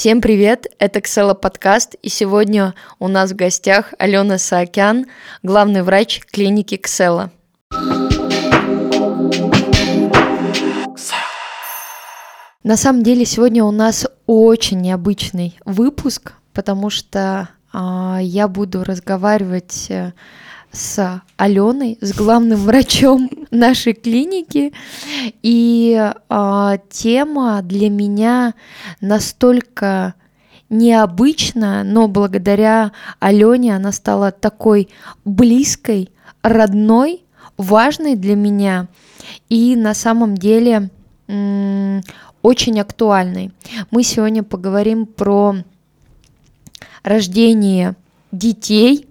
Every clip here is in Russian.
Всем привет, это Ксела подкаст, и сегодня у нас в гостях Алена Саакян, главный врач клиники Ксела. На самом деле сегодня у нас очень необычный выпуск, потому что а, я буду разговаривать э, с Аленой, с главным врачом нашей клиники. И а, тема для меня настолько необычна, но благодаря Алене она стала такой близкой, родной, важной для меня. И на самом деле очень актуальной. Мы сегодня поговорим про рождение детей,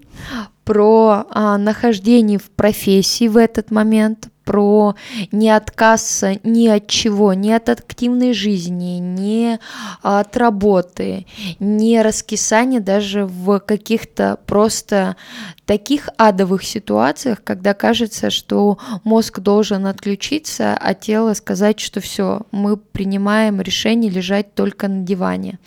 про а, нахождение в профессии в этот момент, про не отказ ни от чего, ни от активной жизни, ни от работы, ни раскисание даже в каких-то просто таких адовых ситуациях, когда кажется, что мозг должен отключиться, а тело сказать, что все, мы принимаем решение лежать только на диване.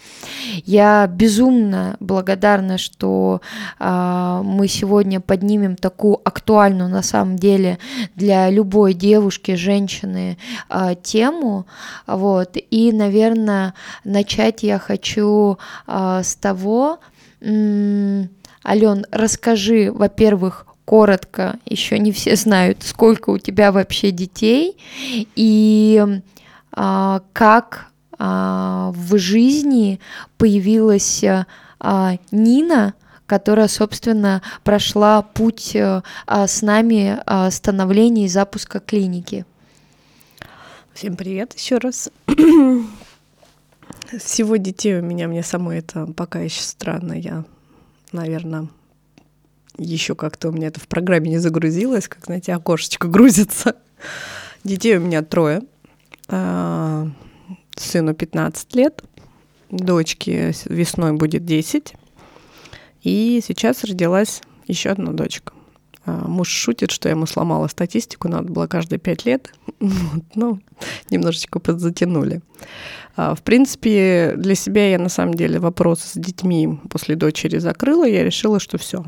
Я безумно благодарна, что э, мы сегодня поднимем такую актуальную на самом деле для любой девушки, женщины э, тему. Вот. И, наверное, начать я хочу э, с того, Ален, расскажи, во-первых, коротко, еще не все знают, сколько у тебя вообще детей и а, как а, в жизни появилась а, Нина, которая, собственно, прошла путь а, с нами а, становления и запуска клиники. Всем привет еще раз. Всего детей у меня, мне самой это пока еще странно. Я наверное, еще как-то у меня это в программе не загрузилось, как, знаете, окошечко грузится. Детей у меня трое. А, сыну 15 лет, дочке весной будет 10. И сейчас родилась еще одна дочка. А, муж шутит, что я ему сломала статистику, надо было каждые пять лет. ну, немножечко подзатянули. А, в принципе, для себя я на самом деле вопрос с детьми после дочери закрыла. Я решила, что все.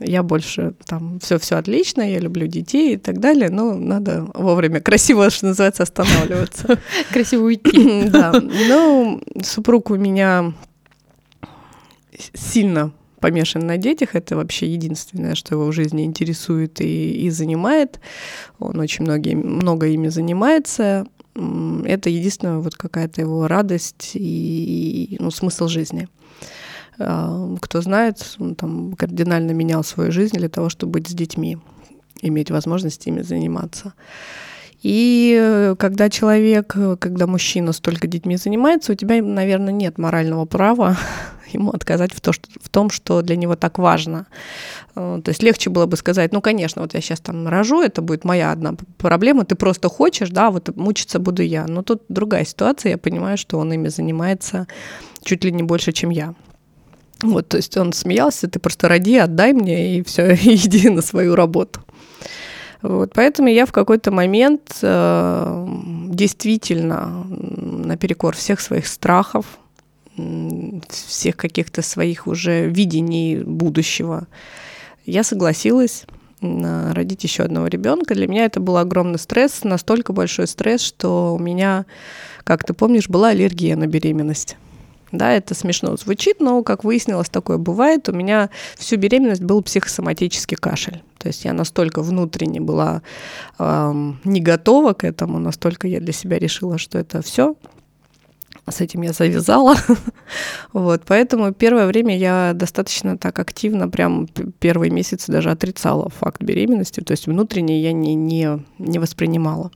Я больше там все все отлично, я люблю детей и так далее, но надо вовремя красиво, что называется, останавливаться. Красиво уйти. Да. Ну, супруг у меня сильно помешан на детях. Это вообще единственное, что его в жизни интересует и, и занимает. Он очень многие, много ими занимается. Это единственная вот какая-то его радость и ну, смысл жизни. А, кто знает, он там кардинально менял свою жизнь для того, чтобы быть с детьми, иметь возможность ими заниматься. И э, когда человек, когда мужчина столько детьми занимается, у тебя, наверное, нет морального права ему отказать в, то, что, в том, что для него так важно. Э, то есть легче было бы сказать, ну, конечно, вот я сейчас там рожу, это будет моя одна проблема, ты просто хочешь, да, вот мучиться буду я. Но тут другая ситуация, я понимаю, что он ими занимается чуть ли не больше, чем я. Вот, то есть он смеялся, ты просто роди, отдай мне, и все, иди на свою работу. Вот, поэтому я в какой-то момент э, действительно наперекор всех своих страхов, всех каких-то своих уже видений будущего, я согласилась родить еще одного ребенка. Для меня это был огромный стресс, настолько большой стресс, что у меня, как ты помнишь, была аллергия на беременность. Да, это смешно звучит, но, как выяснилось, такое бывает. У меня всю беременность был психосоматический кашель. То есть я настолько внутренне была эм, не готова к этому, настолько я для себя решила, что это все. С этим я завязала. вот, поэтому первое время я достаточно так активно, прям первые месяцы даже отрицала факт беременности. То есть внутренне я не, не, не воспринимала.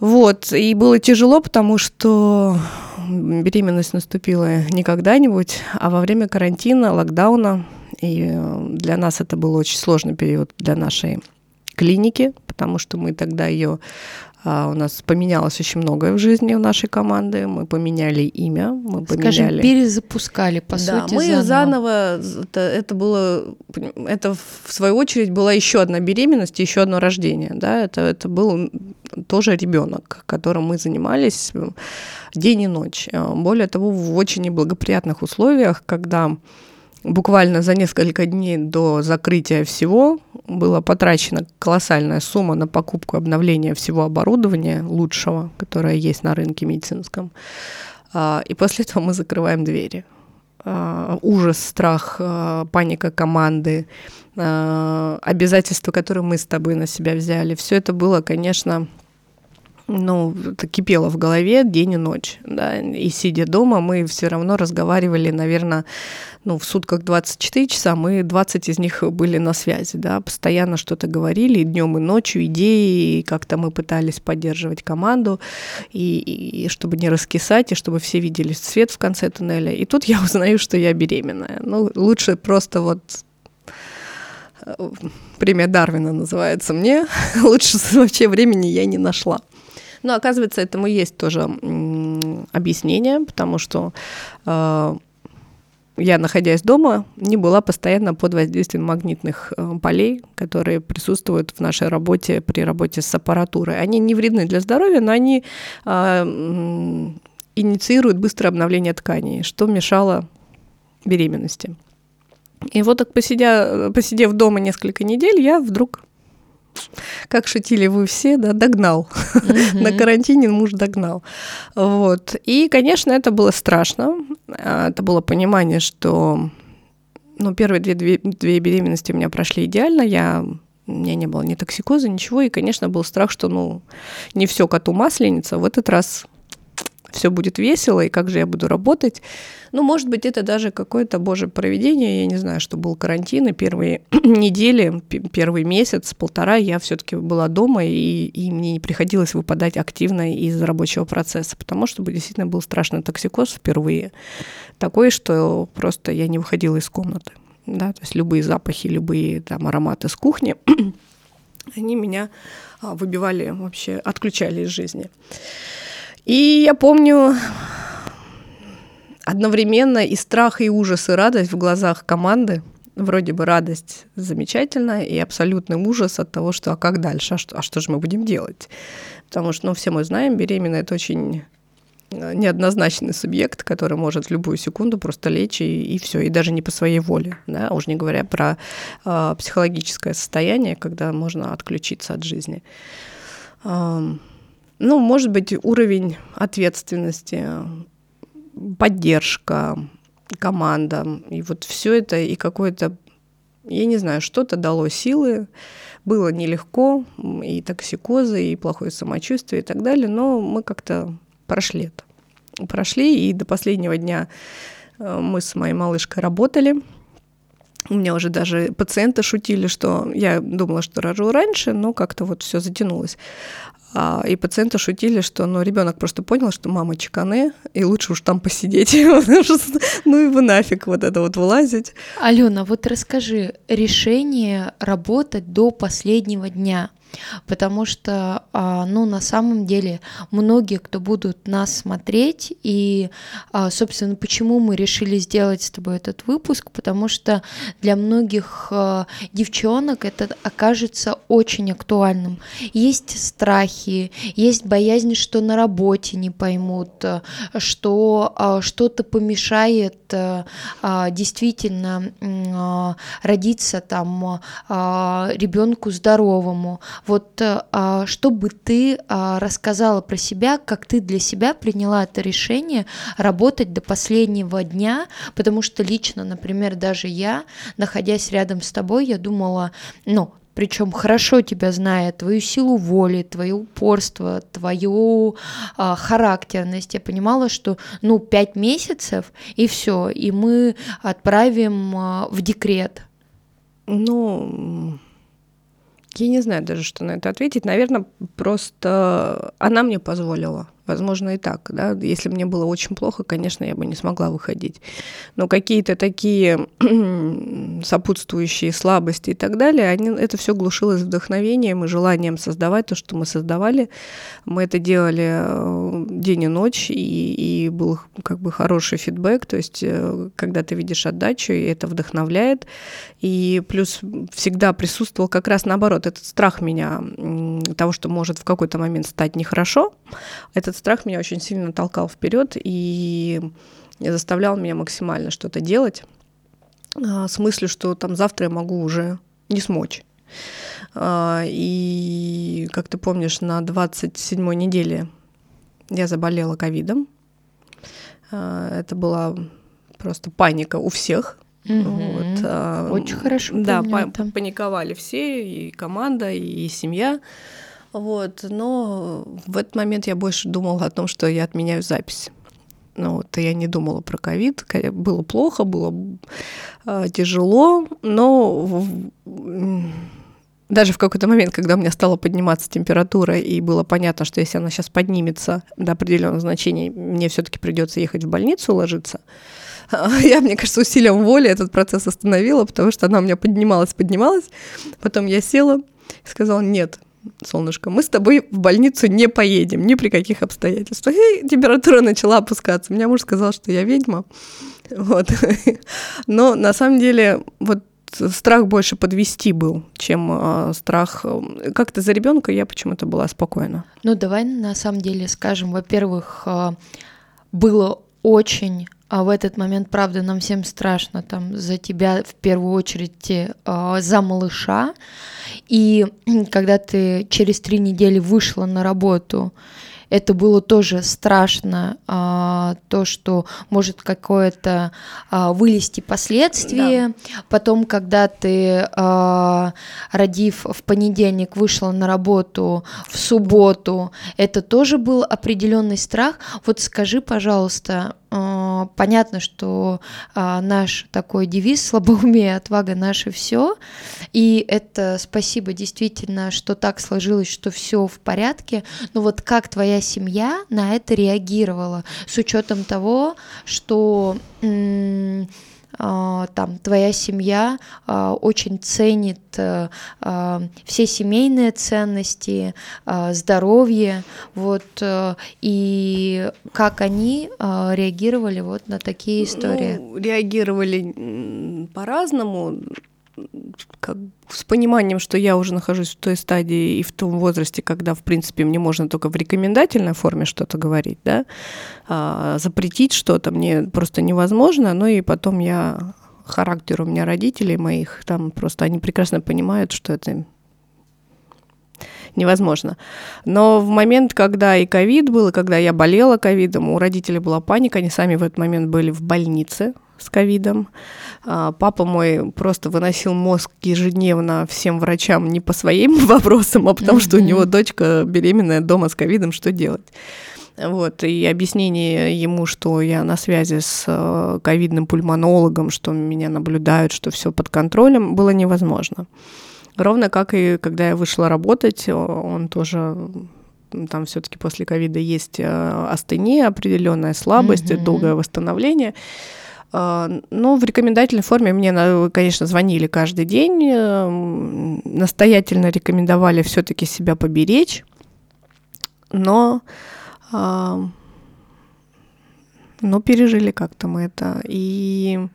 Вот, и было тяжело, потому что беременность наступила не когда-нибудь, а во время карантина, локдауна. И э, для нас это был очень сложный период для нашей клиники, потому что мы тогда ее а, у нас поменялось очень многое в жизни у нашей команды. Мы поменяли имя, мы Скажем, поменяли. перезапускали, по да, сути. Мы заново. заново это, это было, это в свою очередь была еще одна беременность, еще одно рождение. Да? Это, это был тоже ребенок, которым мы занимались день и ночь. Более того, в очень неблагоприятных условиях, когда буквально за несколько дней до закрытия всего была потрачена колоссальная сумма на покупку обновления всего оборудования лучшего, которое есть на рынке медицинском. А, и после этого мы закрываем двери. А, ужас, страх, а, паника команды, обязательства, которые мы с тобой на себя взяли, все это было, конечно, ну, кипело в голове день и ночь, да, и сидя дома, мы все равно разговаривали, наверное, ну, в сутках 24 часа, мы 20 из них были на связи, да, постоянно что-то говорили, днем и ночью, идеи, и как-то мы пытались поддерживать команду, и, и, и чтобы не раскисать, и чтобы все видели свет в конце туннеля. И тут я узнаю, что я беременная. Ну, лучше просто вот э, премия Дарвина называется мне, лучше вообще времени я не нашла. Но оказывается, этому есть тоже объяснение, потому что э, я, находясь дома, не была постоянно под воздействием магнитных э, полей, которые присутствуют в нашей работе при работе с аппаратурой. Они не вредны для здоровья, но они э, инициируют быстрое обновление тканей, что мешало беременности. И вот так посидя, посидев дома несколько недель, я вдруг как шутили вы все, да, догнал. Mm-hmm. На карантине муж догнал. Вот. И, конечно, это было страшно. А, это было понимание, что ну, первые две, две, две беременности у меня прошли идеально. Я у меня не было ни токсикоза, ничего. И, конечно, был страх, что ну, не все коту масленица. В этот раз все будет весело, и как же я буду работать. Ну, может быть, это даже какое-то божье проведение, я не знаю, что был карантин, и первые недели, первый месяц, полтора я все-таки была дома, и, и мне не приходилось выпадать активно из рабочего процесса, потому что действительно был страшный токсикоз впервые, такой, что просто я не выходила из комнаты. Да, то есть любые запахи, любые там ароматы с кухни, они меня а, выбивали вообще, отключали из жизни. И я помню одновременно и страх, и ужас, и радость в глазах команды. Вроде бы радость замечательная и абсолютный ужас от того, что а как дальше, а что, а что же мы будем делать? Потому что, ну, все мы знаем, беременная – это очень э, неоднозначный субъект, который может в любую секунду просто лечь и, и все, и даже не по своей воле, да, уже не говоря про э, психологическое состояние, когда можно отключиться от жизни. Ну, может быть, уровень ответственности, поддержка, команда. И вот все это и какое-то, я не знаю, что-то дало силы. Было нелегко, и токсикозы, и плохое самочувствие и так далее, но мы как-то прошли это. Прошли, и до последнего дня э, мы с моей малышкой работали. У меня уже даже пациенты шутили, что я думала, что рожу раньше, но как-то вот все затянулось. А, и пациенты шутили, что ну, ребенок просто понял, что мама чеканы, и лучше уж там посидеть. ну вы нафиг вот это вот вылазить. Алена, вот расскажи, решение работать до последнего дня – потому что, а, ну, на самом деле, многие, кто будут нас смотреть, и, а, собственно, почему мы решили сделать с тобой этот выпуск, потому что для многих а, девчонок это окажется очень актуальным. Есть страхи, есть боязнь, что на работе не поймут, что что-то помешает действительно родиться там ребенку здоровому. Вот э, а, что бы ты а, рассказала про себя, как ты для себя приняла это решение работать до последнего дня, потому что лично, например, даже я, находясь рядом с тобой, я думала, ну, причем хорошо тебя зная, твою силу воли, твое упорство, твою а, характерность, я понимала, что ну пять месяцев и все, и мы отправим а, в декрет. Ну, я не знаю даже, что на это ответить. Наверное, просто она мне позволила Возможно, и так, да. Если мне было очень плохо, конечно, я бы не смогла выходить. Но какие-то такие сопутствующие слабости и так далее, они, это все глушилось вдохновением и желанием создавать то, что мы создавали. Мы это делали э, день и ночь, и, и был как бы хороший фидбэк, то есть э, когда ты видишь отдачу, и это вдохновляет. И плюс всегда присутствовал как раз наоборот, этот страх меня того, что может в какой-то момент стать нехорошо, этот страх меня очень сильно толкал вперед и заставлял меня максимально что-то делать а, с мыслью, что там завтра я могу уже не смочь. А, и, как ты помнишь, на 27-й неделе я заболела ковидом. А, это была просто паника у всех. Угу. Вот, Очень хорошо. Да, па- паниковали все, и команда, и семья. Вот, но в этот момент я больше думала о том, что я отменяю запись. Ну, вот, я не думала про ковид. Было плохо, было э, тяжело, но даже в какой-то момент, когда у меня стала подниматься температура, и было понятно, что если она сейчас поднимется до определенного значения, мне все-таки придется ехать в больницу ложиться, я, мне кажется, усилием воли этот процесс остановила, потому что она у меня поднималась, поднималась. Потом я села и сказала, нет, солнышко, мы с тобой в больницу не поедем, ни при каких обстоятельствах. И температура начала опускаться. Меня муж сказал, что я ведьма. Вот. Но на самом деле вот страх больше подвести был, чем э, страх. Как-то за ребенка я почему-то была спокойна. Ну, давай на самом деле скажем, во-первых, э, было очень а в этот момент, правда, нам всем страшно там за тебя в первую очередь э, за малыша. И когда ты через три недели вышла на работу, это было тоже страшно, а, то, что может какое-то а, вылезти последствие. Да. Потом, когда ты, а, родив в понедельник, вышла на работу в субботу, это тоже был определенный страх. Вот скажи, пожалуйста, а, понятно, что а, наш такой девиз «Слабоумие, отвага наше все», и это спасибо действительно, что так сложилось, что все в порядке, но вот как твоя семья на это реагировала, с учетом того, что там твоя семья а, очень ценит э, а, все семейные ценности, здоровье, вот, э, и как они реагировали вот на такие истории? Ну, реагировали по-разному как, с пониманием, что я уже нахожусь в той стадии и в том возрасте, когда, в принципе, мне можно только в рекомендательной форме что-то говорить, да, а, запретить что-то мне просто невозможно, ну и потом я характер у меня родителей моих, там просто они прекрасно понимают, что это невозможно. Но в момент, когда и ковид был, и когда я болела ковидом, у родителей была паника, они сами в этот момент были в больнице, с ковидом. А, папа мой просто выносил мозг ежедневно всем врачам не по своим вопросам, а потому что у него дочка беременная дома с ковидом, что делать? Вот, и объяснение ему, что я на связи с э, ковидным пульмонологом, что меня наблюдают, что все под контролем, было невозможно. Ровно как и когда я вышла работать, он тоже там все-таки после ковида есть э, астения, определенная слабость, mm-hmm. долгое восстановление. Но в рекомендательной форме мне, конечно, звонили каждый день, э, настоятельно рекомендовали все-таки себя поберечь, но, а, но пережили как-то мы это. И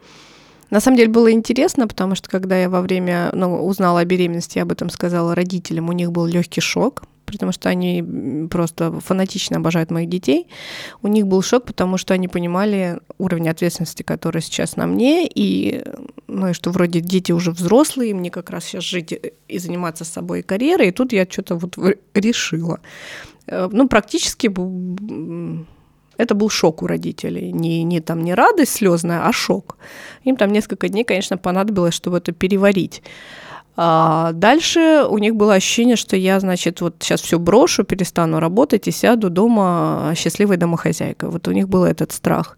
на самом деле было интересно, потому что когда я во время, ну, узнала о беременности, я об этом сказала родителям, у них был легкий шок, потому что они просто фанатично обожают моих детей. У них был шок, потому что они понимали уровень ответственности, который сейчас на мне, и, ну, и что вроде дети уже взрослые, мне как раз сейчас жить и заниматься собой и карьерой, и тут я что-то вот решила. Э, ну, практически это был шок у родителей. Не, не, там, не радость слезная, а шок. Им там несколько дней, конечно, понадобилось, чтобы это переварить. А дальше у них было ощущение, что я, значит, вот сейчас все брошу, перестану работать и сяду дома счастливой домохозяйкой. Вот у них был этот страх.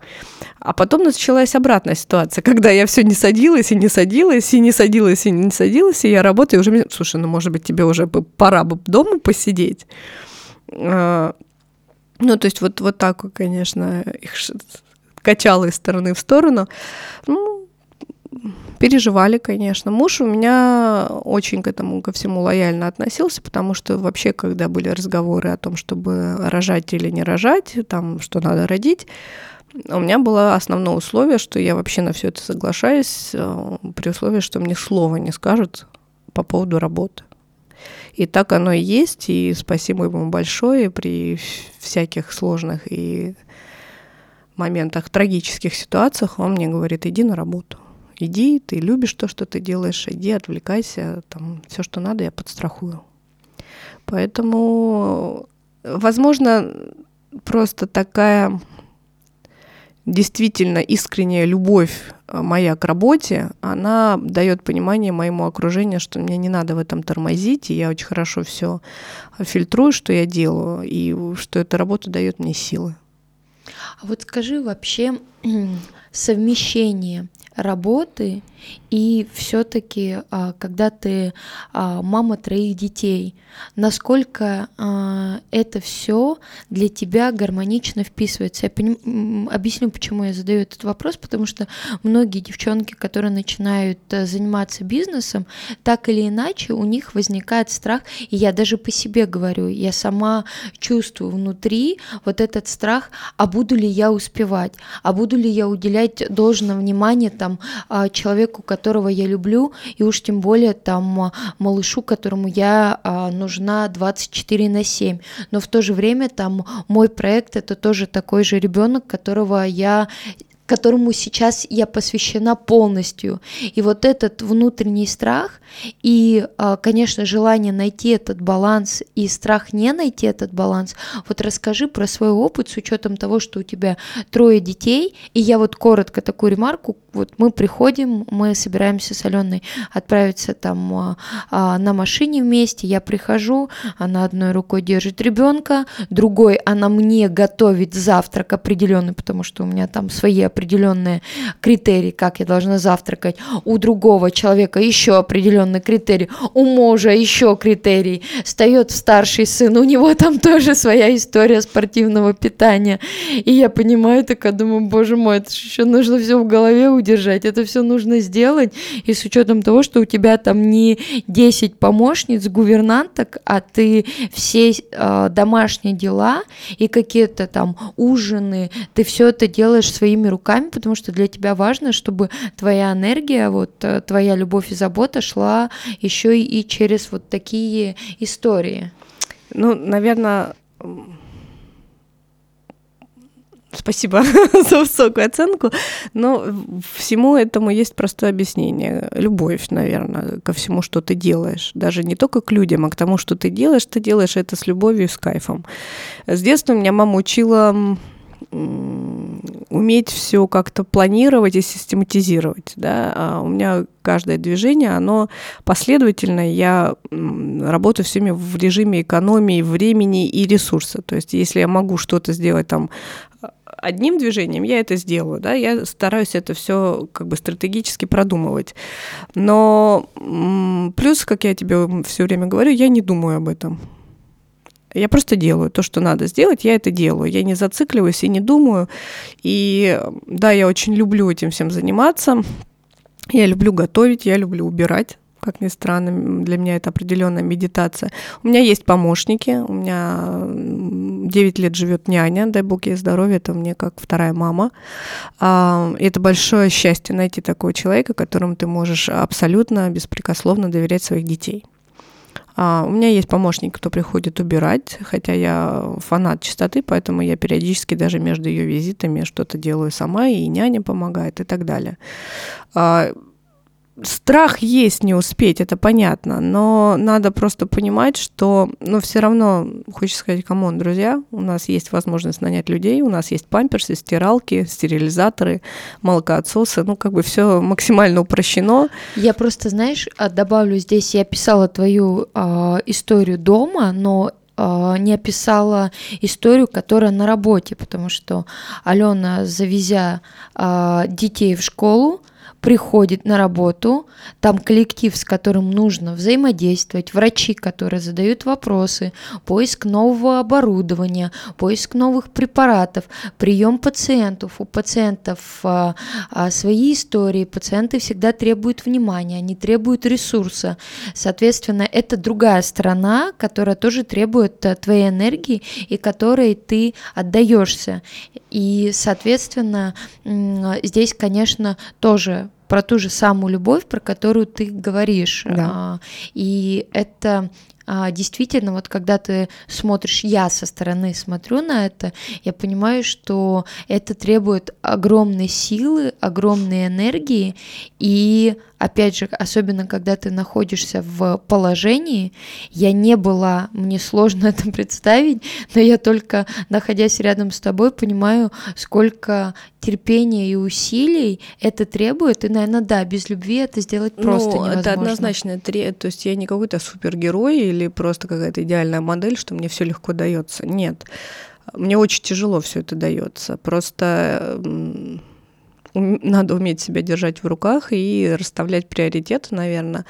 А потом началась обратная ситуация, когда я все не садилась и не садилась, и не садилась, и не садилась, и я работаю, и уже, слушай, ну, может быть, тебе уже пора бы дома посидеть. Ну, то есть вот, вот так, конечно, их качало из стороны в сторону. Ну, переживали, конечно. Муж у меня очень к этому, ко всему лояльно относился, потому что вообще, когда были разговоры о том, чтобы рожать или не рожать, там, что надо родить, у меня было основное условие, что я вообще на все это соглашаюсь, э, при условии, что мне слова не скажут по поводу работы. И так оно и есть, и спасибо ему большое при всяких сложных и моментах, трагических ситуациях, он мне говорит, иди на работу. Иди, ты любишь то, что ты делаешь, иди, отвлекайся, там, все, что надо, я подстрахую. Поэтому, возможно, просто такая действительно искренняя любовь э, моя к работе, она дает понимание моему окружению, что мне не надо в этом тормозить, и я очень хорошо все фильтрую, что я делаю, и что эта работа дает мне силы. А вот скажи вообще совмещение работы и все-таки, а, когда ты а, мама троих детей, насколько а, это все для тебя гармонично вписывается? Я поним... объясню, почему я задаю этот вопрос, потому что многие девчонки, которые начинают э, заниматься бизнесом, так или иначе у них возникает страх, и я даже по себе говорю, я сама чувствую внутри вот этот страх, а буду ли я успевать, а буду ли я уделять должное внимание там человеку, которого я люблю, и уж тем более там малышу, которому я а, нужна 24 на 7. Но в то же время там мой проект это тоже такой же ребенок, которого я которому сейчас я посвящена полностью. И вот этот внутренний страх и, а, конечно, желание найти этот баланс и страх не найти этот баланс, вот расскажи про свой опыт с учетом того, что у тебя трое детей, и я вот коротко такую ремарку, вот мы приходим, мы собираемся с Аленой отправиться там а, а, на машине вместе, я прихожу, она одной рукой держит ребенка, другой она мне готовит завтрак определенный, потому что у меня там свои определенные критерии, как я должна завтракать, у другого человека еще определенный критерий, у мужа еще критерий, встает старший сын, у него там тоже своя история спортивного питания, и я понимаю, такая думаю, боже мой, это еще нужно все в голове удержать, это все нужно сделать, и с учетом того, что у тебя там не 10 помощниц, гувернанток, а ты все э, домашние дела и какие-то там ужины, ты все это делаешь своими руками, руками, потому что для тебя важно, чтобы твоя энергия, вот э, твоя любовь и забота шла еще и через вот такие истории. Ну, наверное, Спасибо за высокую оценку. Но всему этому есть простое объяснение. Любовь, наверное, ко всему, что ты делаешь. Даже не только к людям, а к тому, что ты делаешь. Ты делаешь это с любовью, с кайфом. С детства меня мама учила уметь все как-то планировать и систематизировать. Да? А у меня каждое движение, оно последовательное. Я работаю все время в режиме экономии времени и ресурса. То есть если я могу что-то сделать там одним движением, я это сделаю, да, я стараюсь это все как бы стратегически продумывать. Но плюс, как я тебе все время говорю, я не думаю об этом. Я просто делаю то, что надо сделать, я это делаю. Я не зацикливаюсь и не думаю. И да, я очень люблю этим всем заниматься. Я люблю готовить, я люблю убирать как ни странно, для меня это определенная медитация. У меня есть помощники, у меня 9 лет живет няня, дай бог ей здоровья, это мне как вторая мама. А, это большое счастье найти такого человека, которому ты можешь абсолютно беспрекословно доверять своих детей. А, у меня есть помощник, кто приходит убирать, хотя я фанат чистоты, поэтому я периодически даже между ее визитами что-то делаю сама, и няня помогает и так далее. А, страх есть не успеть, это понятно, но надо просто понимать, что, ну, все равно, хочется сказать, come on, друзья, у нас есть возможность нанять людей, у нас есть памперсы, стиралки, стерилизаторы, молокоотсосы, ну, как бы все максимально упрощено. Я просто, знаешь, а, добавлю здесь, я писала твою э, историю дома, но не описала историю, которая на работе, потому что Алена, завезя детей в школу, приходит на работу, там коллектив, с которым нужно взаимодействовать, врачи, которые задают вопросы, поиск нового оборудования, поиск новых препаратов, прием пациентов. У пациентов а, а, свои истории, пациенты всегда требуют внимания, они требуют ресурса. Соответственно, это другая сторона, которая тоже требует а, твоей энергии и которой ты отдаешься. И, соответственно, здесь, конечно, тоже про ту же самую любовь, про которую ты говоришь. Да. И это а, действительно, вот когда ты смотришь, я со стороны смотрю на это, я понимаю, что это требует огромной силы, огромной энергии, и опять же, особенно когда ты находишься в положении, я не была, мне сложно это представить, но я только находясь рядом с тобой понимаю, сколько терпения и усилий это требует, и, наверное, да, без любви это сделать ну, просто ну, невозможно. Это однозначно, то есть я не какой-то супергерой или просто какая-то идеальная модель, что мне все легко дается. Нет, мне очень тяжело все это дается. Просто надо уметь себя держать в руках и расставлять приоритеты, наверное.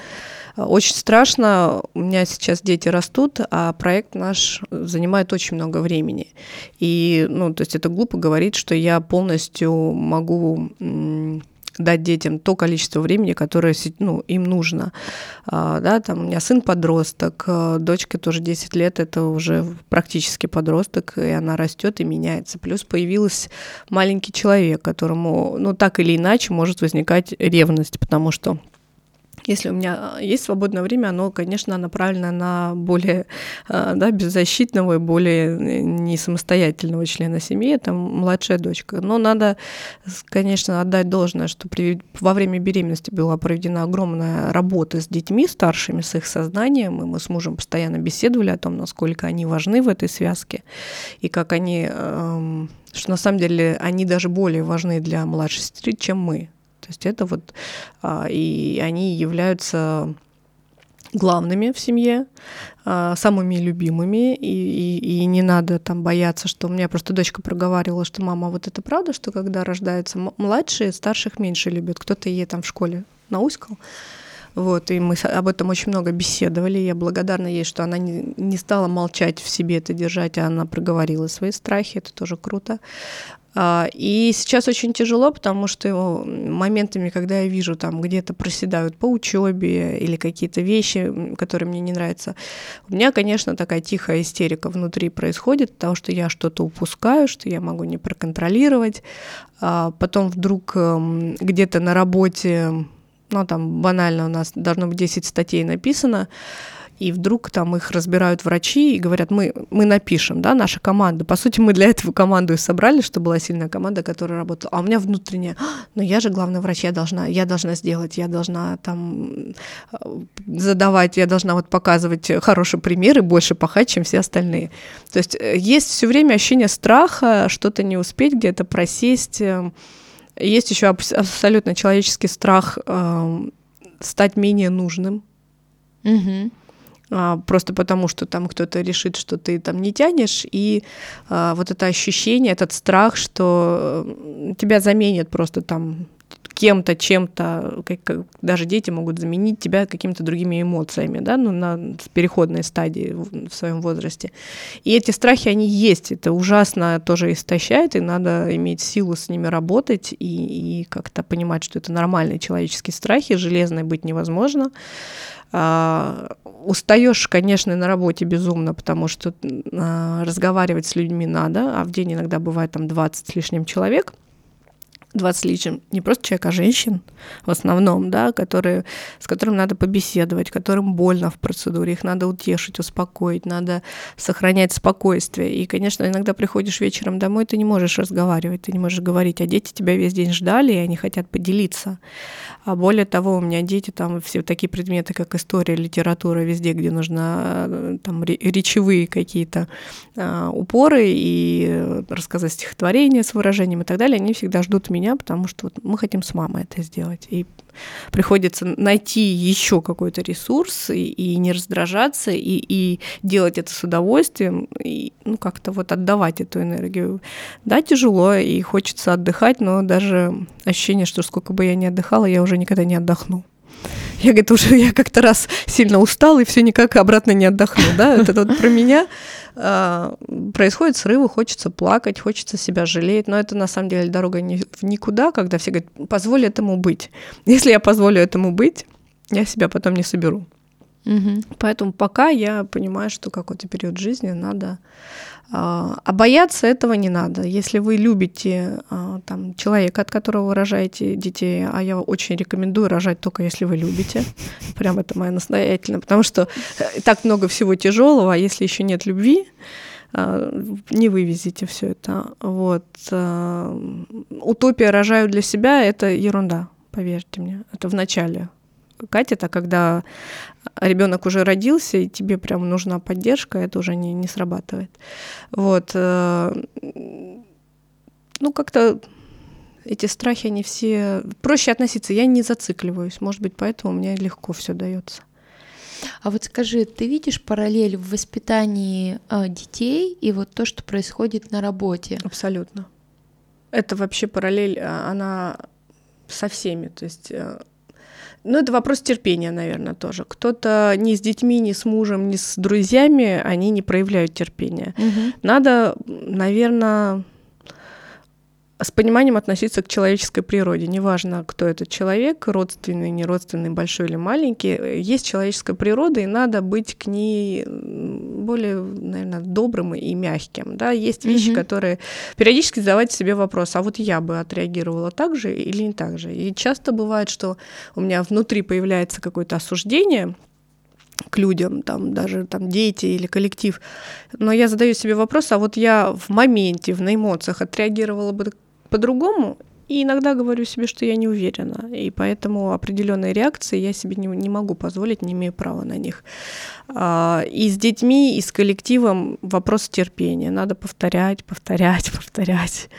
Очень страшно, у меня сейчас дети растут, а проект наш занимает очень много времени. И, ну, то есть это глупо говорить, что я полностью могу дать детям то количество времени, которое ну, им нужно. А, да, там у меня сын подросток, а, дочка тоже 10 лет, это уже практически подросток, и она растет и меняется. Плюс появился маленький человек, которому, ну, так или иначе может возникать ревность, потому что если у меня э, есть свободное время, оно, конечно, направлено на более э, да, беззащитного и более э, не самостоятельного члена семьи, это младшая дочка. Но надо, конечно, отдать должное, что при, во время беременности была проведена огромная работа с детьми старшими, с их сознанием, и мы с мужем постоянно беседовали о том, насколько они важны в этой связке, и как они, эм, что на самом деле они даже более важны для младшей сестры, чем мы. То есть это вот, а, и они являются главными в семье, а, самыми любимыми, и, и, и не надо там бояться, что у меня просто дочка проговаривала, что мама, вот это правда, что когда рождаются младшие, старших меньше любят, кто-то ей там в школе науськал, вот, и мы об этом очень много беседовали. Я благодарна ей, что она не, не стала молчать в себе это держать, а она проговорила свои страхи. Это тоже круто. А, и сейчас очень тяжело, потому что моментами, когда я вижу там где-то проседают по учебе или какие-то вещи, которые мне не нравятся, у меня, конечно, такая тихая истерика внутри происходит, потому что я что-то упускаю, что я могу не проконтролировать. А потом вдруг эм, где-то на работе, ну там банально у нас должно быть 10 статей написано, и вдруг там их разбирают врачи и говорят, мы, мы напишем, да, наша команда. По сути, мы для этого команду и собрали, чтобы была сильная команда, которая работала. А у меня внутренняя, но я же главный врач, я должна, я должна сделать, я должна там э, задавать, я должна вот показывать хороший пример и больше пахать, чем все остальные. То есть э, есть все время ощущение страха, что-то не успеть, где-то просесть. Э, есть еще абсолютно человеческий страх э, стать менее нужным. Угу а, просто потому, что там кто-то решит, что ты там не тянешь, и а, вот это ощущение, этот страх, что тебя заменят просто там кем-то, чем-то, как, как, даже дети могут заменить тебя какими-то другими эмоциями, да, ну, на переходной стадии в, в своем возрасте. И эти страхи, они есть, это ужасно тоже истощает, и надо иметь силу с ними работать и, и как-то понимать, что это нормальные человеческие страхи, железной быть невозможно. А, устаешь, конечно, на работе безумно, потому что а, разговаривать с людьми надо, а в день иногда бывает там 20 с лишним человек – 20 личным, не просто человек, а женщин в основном, да, которые, с которым надо побеседовать, которым больно в процедуре, их надо утешить, успокоить, надо сохранять спокойствие. И, конечно, иногда приходишь вечером домой, ты не можешь разговаривать, ты не можешь говорить, а дети тебя весь день ждали, и они хотят поделиться. А более того, у меня дети там все такие предметы, как история, литература, везде, где нужно э, там речевые какие-то а, упоры и рассказать стихотворения с выражением и так далее, они всегда ждут меня, потому что вот мы хотим с мамой это сделать. И приходится найти еще какой-то ресурс и, и не раздражаться, и, и делать это с удовольствием, и ну, как-то вот отдавать эту энергию. Да, тяжело, и хочется отдыхать, но даже ощущение, что сколько бы я ни отдыхала, я уже никогда не отдохну. Я, говорит, уже я как-то раз сильно устал и все никак обратно не отдохну, да, это вот про меня. Происходят срывы, хочется плакать, хочется себя жалеть, но это на самом деле дорога не, в никуда, когда все говорят, позволь этому быть. Если я позволю этому быть, я себя потом не соберу. Угу. Поэтому пока я понимаю, что какой-то период жизни надо а, а бояться этого не надо. Если вы любите а, там, человека, от которого вы рожаете детей, а я очень рекомендую рожать только если вы любите, прям это моя настоятельно, потому что э, так много всего тяжелого, а если еще нет любви, а, не вывезите все это. Вот. Утопия рожаю для себя это ерунда, поверьте мне. Это в начале Катя, это когда ребенок уже родился, и тебе прям нужна поддержка, это уже не, не срабатывает. Вот. Э, ну, как-то эти страхи, они все... Проще относиться, я не зацикливаюсь, может быть, поэтому мне легко все дается. А вот скажи, ты видишь параллель в воспитании э, детей и вот то, что происходит на работе? Абсолютно. Это вообще параллель, а, она со всеми. То есть э, ну, это вопрос терпения, наверное, тоже. Кто-то ни с детьми, ни с мужем, ни с друзьями, они не проявляют терпения. Угу. Надо, наверное, с пониманием относиться к человеческой природе. Неважно, кто этот человек, родственный, неродственный, большой или маленький. Есть человеческая природа, и надо быть к ней более, наверное, добрым и мягким. Да? Есть вещи, mm-hmm. которые периодически задавать себе вопрос, а вот я бы отреагировала так же или не так же. И часто бывает, что у меня внутри появляется какое-то осуждение, к людям, там даже там дети или коллектив. Но я задаю себе вопрос, а вот я в моменте, в на эмоциях отреагировала бы по-другому, и иногда говорю себе, что я не уверена, и поэтому определенные реакции я себе не, не могу позволить, не имею права на них. А, и с детьми, и с коллективом вопрос терпения. Надо повторять, повторять, повторять.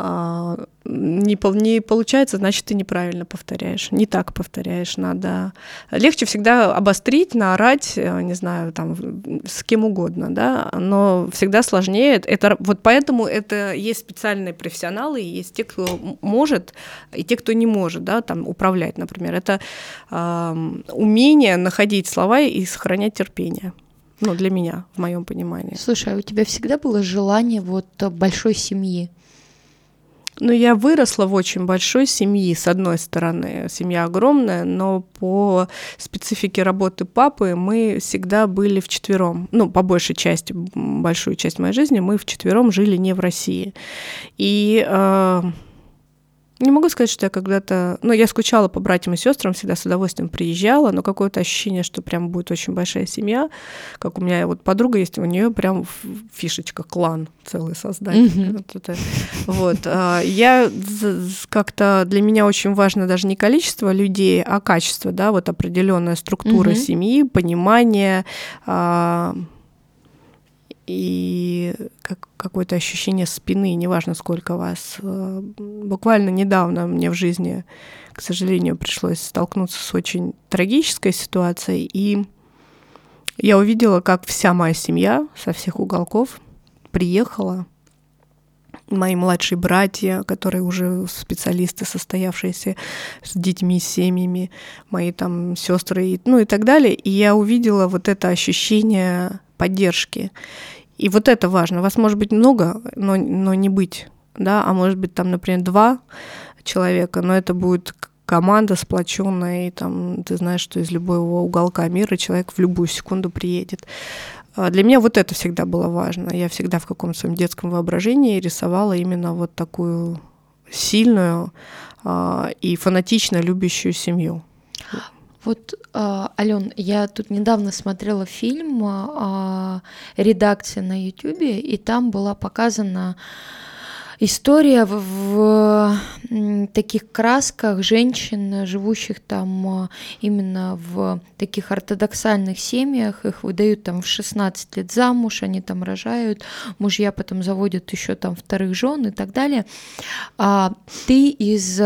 А, не, не получается, значит, ты неправильно повторяешь, не так повторяешь, надо... Легче всегда обострить, наорать, э, не знаю, там, с кем угодно, да, но всегда сложнее. Это, вот поэтому это есть специальные профессионалы, есть те, кто может, и те, кто не может, да, там, управлять, например. Это э, умение находить слова и сохранять терпение. Ну, для меня, в моем понимании. Слушай, а у тебя всегда было желание вот большой семьи? Ну, я выросла в очень большой семье, с одной стороны, семья огромная, но по специфике работы папы мы всегда были в четвером. Ну, по большей части, большую часть моей жизни мы в четвером жили не в России. И э, не могу сказать, что я когда-то... Ну, я скучала по братьям и сестрам, всегда с удовольствием приезжала, но какое-то ощущение, что прям будет очень большая семья. Как у меня вот подруга есть, у нее прям фишечка, клан целый создать. Mm-hmm. Вот, это. вот. А, я как-то... Для меня очень важно даже не количество людей, а качество, да, вот определенная структура mm-hmm. семьи, понимание а, и как, какое-то ощущение спины, неважно сколько вас. Э, буквально недавно мне в жизни, к сожалению, пришлось столкнуться с очень трагической ситуацией, и я увидела, как вся моя семья со всех уголков приехала, мои младшие братья, которые уже специалисты, состоявшиеся с детьми, с семьями, мои там сестры, ну и так далее. И я увидела вот это ощущение поддержки. И вот это важно. Вас может быть много, но, но не быть, да, а может быть там, например, два человека, но это будет команда сплоченная, и там ты знаешь, что из любого уголка мира человек в любую секунду приедет. А для меня вот это всегда было важно. Я всегда в каком-то своем детском воображении рисовала именно вот такую сильную э, и фанатично любящую семью. Вот, а, Ален, я тут недавно смотрела фильм а, редакции на Ютубе, и там была показана история в, в таких красках женщин, живущих там именно в таких ортодоксальных семьях, их выдают там в 16 лет замуж, они там рожают, мужья потом заводят еще там вторых жен и так далее. А ты из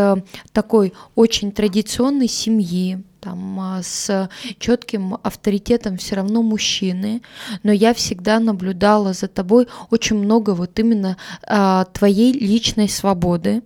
такой очень традиционной семьи, там, а, с четким авторитетом все равно мужчины, но я всегда наблюдала за тобой очень много вот именно а, твоей личной свободы.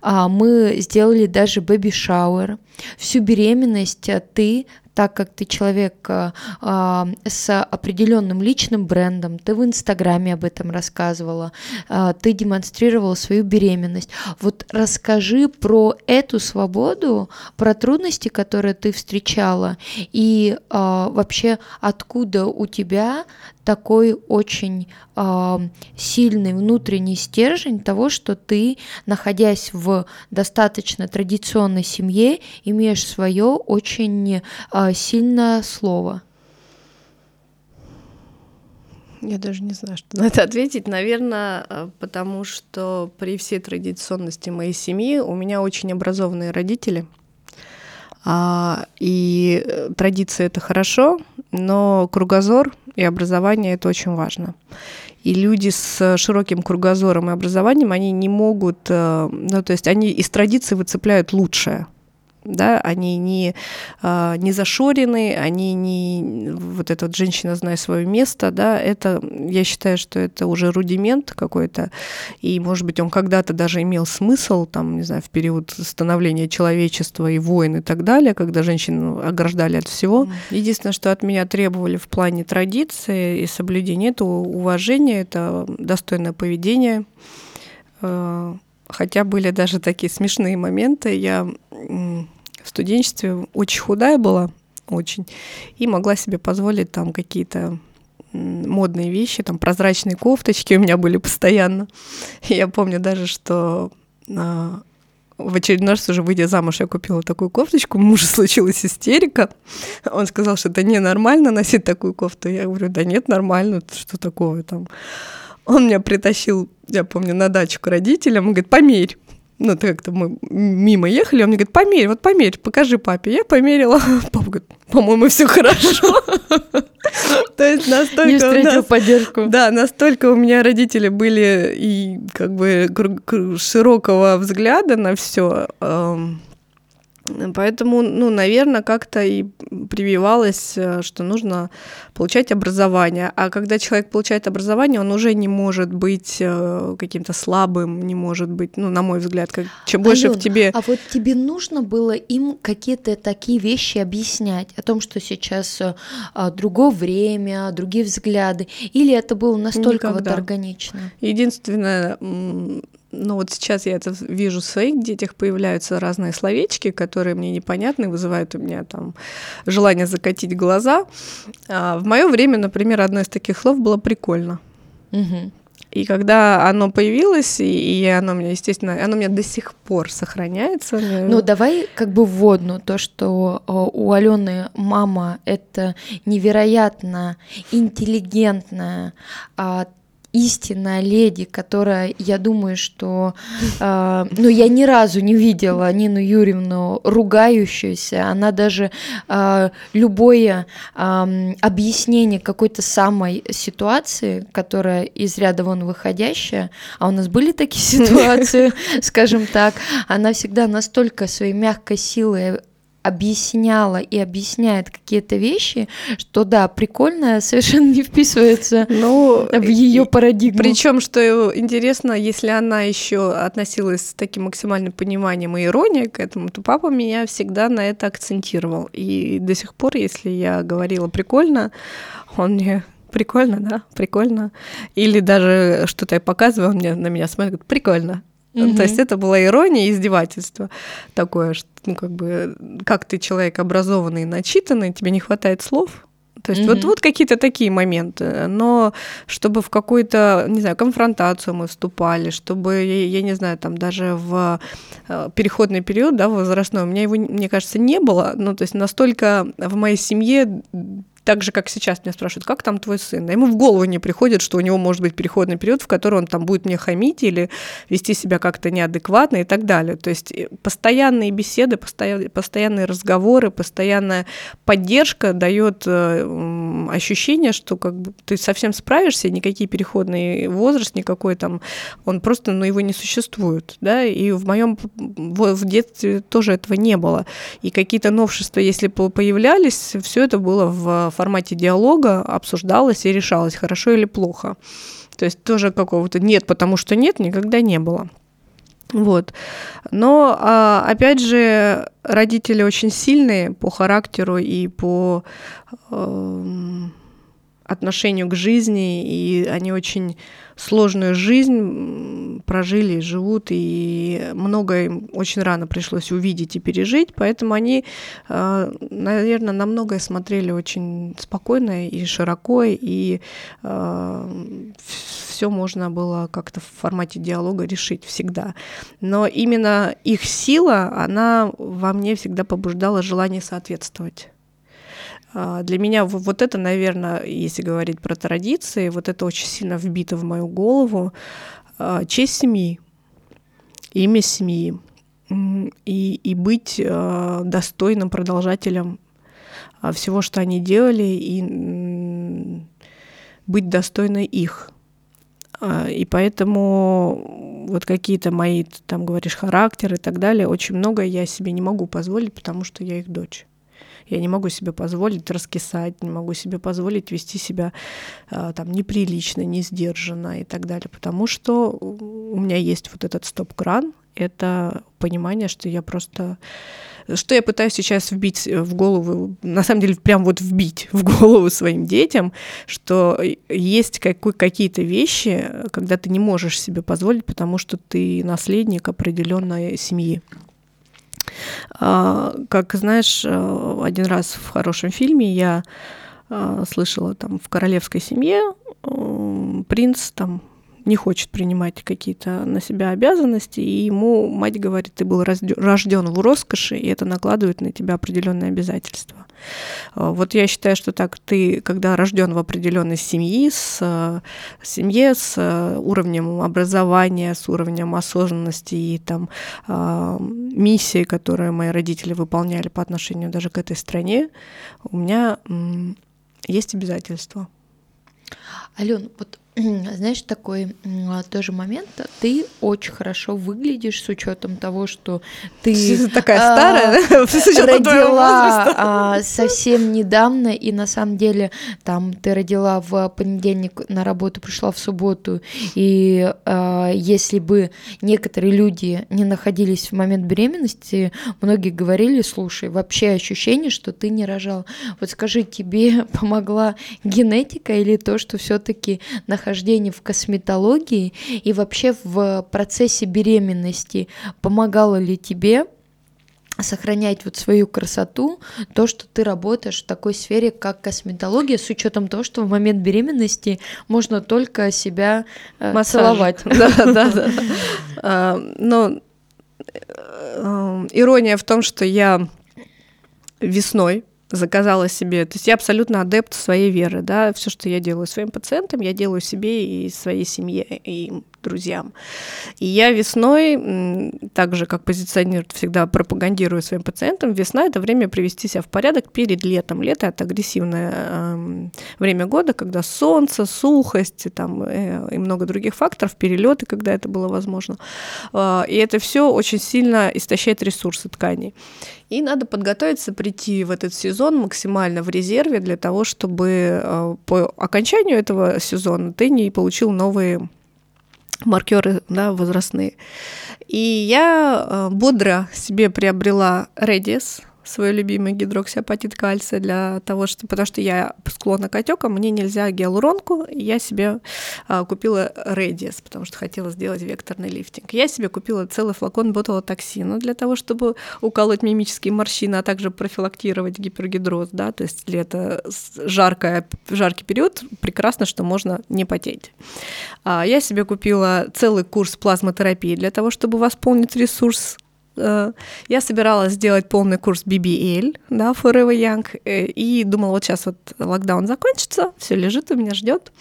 А, мы сделали даже baby shower. Всю беременность а, ты так как ты человек э, а, с определенным личным брендом, ты в Инстаграме об этом рассказывала, э, ты демонстрировала свою беременность. Вот расскажи про эту свободу, про трудности, которые ты встречала, и э, вообще откуда у тебя такой очень э, сильный внутренний стержень того, что ты, находясь в достаточно традиционной семье, имеешь свое очень э, сильное слово. Я даже не знаю, что на это ответить. Наверное, а, потому что при всей традиционности моей семьи у меня очень образованные родители. А, и э, традиция это хорошо, но кругозор и образование это очень важно. И люди с широким кругозором и образованием, они не могут, э, ну, то есть они из традиции выцепляют лучшее да, они не, а, не зашорены, они не, вот эта вот женщина, зная свое место, да, это, я считаю, что это уже рудимент какой-то, и, может быть, он когда-то даже имел смысл, там, не знаю, в период становления человечества и войн и так далее, когда женщин ограждали от всего. Единственное, что от меня требовали в плане традиции и соблюдения, это уважение, это достойное поведение, э, Хотя были даже такие смешные моменты. Я студенчестве очень худая была, очень, и могла себе позволить там какие-то модные вещи, там прозрачные кофточки у меня были постоянно. Я помню даже, что а, в очередной раз уже выйдя замуж, я купила такую кофточку, у мужа случилась истерика. Он сказал, что это ненормально носить такую кофту. Я говорю, да нет, нормально, что такого там. Он меня притащил, я помню, на дачу к родителям, он говорит, померь ну, как-то мы мимо ехали, он мне говорит, померь, вот померь, покажи папе. Я померила. Папа говорит, по-моему, все хорошо. То есть настолько... Не встретил поддержку. Да, настолько у меня родители были и как бы широкого взгляда на все, Поэтому, ну, наверное, как-то и прививалось, э, что нужно получать образование. А когда человек получает образование, он уже не может быть э, каким-то слабым, не может быть, ну, на мой взгляд, как, чем больше в тебе... А вот тебе нужно было им какие-то такие вещи объяснять о том, что сейчас э, а, другое время, другие взгляды, или это было настолько Никогда. вот органично? Единственное, ну вот сейчас я это вижу в своих детях, появляются разные словечки, которые мне непонятны, вызывают у меня там желание закатить глаза. А в мое время, например, одно из таких слов было прикольно. Угу. И когда оно появилось, и, и оно у меня, естественно, оно у меня до сих пор сохраняется. Ну, давай как бы вводную, то, что у Алены мама это невероятно интеллигентная, а, истинная леди, которая, я думаю, что, э, ну, я ни разу не видела Нину Юрьевну ругающуюся, она даже э, любое э, объяснение какой-то самой ситуации, которая из ряда вон выходящая, а у нас были такие ситуации, скажем так, она всегда настолько своей мягкой силой объясняла и объясняет какие-то вещи, что да, прикольно, совершенно не вписывается ну, в ее парадигму. Причем, что интересно, если она еще относилась с таким максимальным пониманием и иронией к этому, то папа меня всегда на это акцентировал. И до сих пор, если я говорила прикольно, он мне прикольно, да, прикольно. Или даже что-то я показываю, он мне, на меня смотрит, говорит, прикольно. Mm-hmm. То есть это была ирония и издевательство такое, что, ну, как бы, как ты человек образованный и начитанный, тебе не хватает слов, то есть mm-hmm. вот, вот какие-то такие моменты. Но чтобы в какую-то, не знаю, конфронтацию мы вступали, чтобы, я, не знаю, там даже в э, переходный период, да, возрастной, у меня его, мне кажется, не было. Ну, то есть настолько в моей семье так же, как сейчас меня спрашивают, как там твой сын? ему в голову не приходит, что у него может быть переходный период, в который он там будет мне хамить или вести себя как-то неадекватно и так далее. То есть э, постоянные беседы, постоянные, разговоры, постоянная поддержка дает э, ощущение, что как бы ты совсем справишься, никакие переходный возраст никакой там, он просто, ну, его не существует, да, и в моем в детстве тоже этого не было. И какие-то новшества, если появлялись, все это было в формате диалога, обсуждалось и решалось, хорошо или плохо. То есть тоже какого-то нет, потому что нет, никогда не было. Вот. Но, а, опять же, родители очень сильные по характеру и по эм, отношению к жизни, и они очень сложную жизнь прожили, живут, и многое им очень рано пришлось увидеть и пережить, поэтому они, э, наверное, на многое смотрели очень спокойно и широко, и э, все можно было как-то в формате диалога решить всегда. Но именно их сила, она во мне всегда побуждала желание соответствовать. А, для меня вот это, наверное, если говорить про традиции, вот это очень сильно вбито в мою голову. А, честь семьи, имя семьи и, и быть а, достойным продолжателем всего, что они делали, и быть достойной их. И поэтому вот какие-то мои, там говоришь, характеры и так далее, очень многое я себе не могу позволить, потому что я их дочь. Я не могу себе позволить раскисать, не могу себе позволить вести себя э, там неприлично, не сдержанно и так далее, потому что у меня есть вот этот стоп-кран, это понимание, что я просто что я пытаюсь сейчас вбить в голову, на самом деле прям вот вбить в голову своим детям, что есть какие-то вещи, когда ты не можешь себе позволить, потому что ты наследник определенной семьи. А, как знаешь, э, один раз в хорошем фильме я э, слышала там в королевской семье принц там не хочет принимать какие-то на себя обязанности, и ему мать говорит, ты был рожден в роскоши, и это накладывает на тебя определенные обязательства. А, вот я считаю, что так ты, когда рожден в определенной семье, с семье, с уровнем образования, с уровнем осознанности и там а, миссии, которые мои родители выполняли по отношению даже к этой стране, у меня есть обязательства. Ален, вот знаешь, такой тоже момент. Ты очень хорошо выглядишь с учетом того, что ты такая старая, а, родила а, совсем недавно, и на самом деле там ты родила в понедельник на работу, пришла в субботу, и а, если бы некоторые люди не находились в момент беременности, многие говорили, слушай, вообще ощущение, что ты не рожал. Вот скажи, тебе помогла генетика или то, что все-таки находилась нахождении в косметологии и вообще в процессе беременности помогало ли тебе сохранять вот свою красоту, то, что ты работаешь в такой сфере, как косметология, с учетом того, что в момент беременности можно только себя э, Массаж. целовать. Да, да. А, но э, ирония в том, что я весной заказала себе. То есть я абсолютно адепт своей веры, да, все, что я делаю своим пациентам, я делаю себе и своей семье, и друзьям. И я весной, так же, как позиционирует, всегда пропагандирую своим пациентам, весна — это время привести себя в порядок перед летом. Лето — это агрессивное э, время года, когда солнце, сухость там, э, и много других факторов, перелеты, когда это было возможно. Э, и это все очень сильно истощает ресурсы тканей. И надо подготовиться, прийти в этот сезон максимально в резерве для того, чтобы э, по окончанию этого сезона ты не получил новые маркеры да, возрастные. И я э, бодро себе приобрела Radiesse, свой любимый гидроксиапатит кальция для того, что, потому что я склонна к отекам, мне нельзя гиалуронку, я себе а, купила Radiesse, потому что хотела сделать векторный лифтинг. Я себе купила целый флакон ботулотоксина для того, чтобы уколоть мимические морщины, а также профилактировать гипергидроз, да, то есть лето жаркое, жаркий период, прекрасно, что можно не потеть. А, я себе купила целый курс плазмотерапии для того, чтобы восполнить ресурс я собиралась сделать полный курс BBL, да, Forever Young, э, и думала, вот сейчас вот локдаун закончится, все лежит у меня, ждет,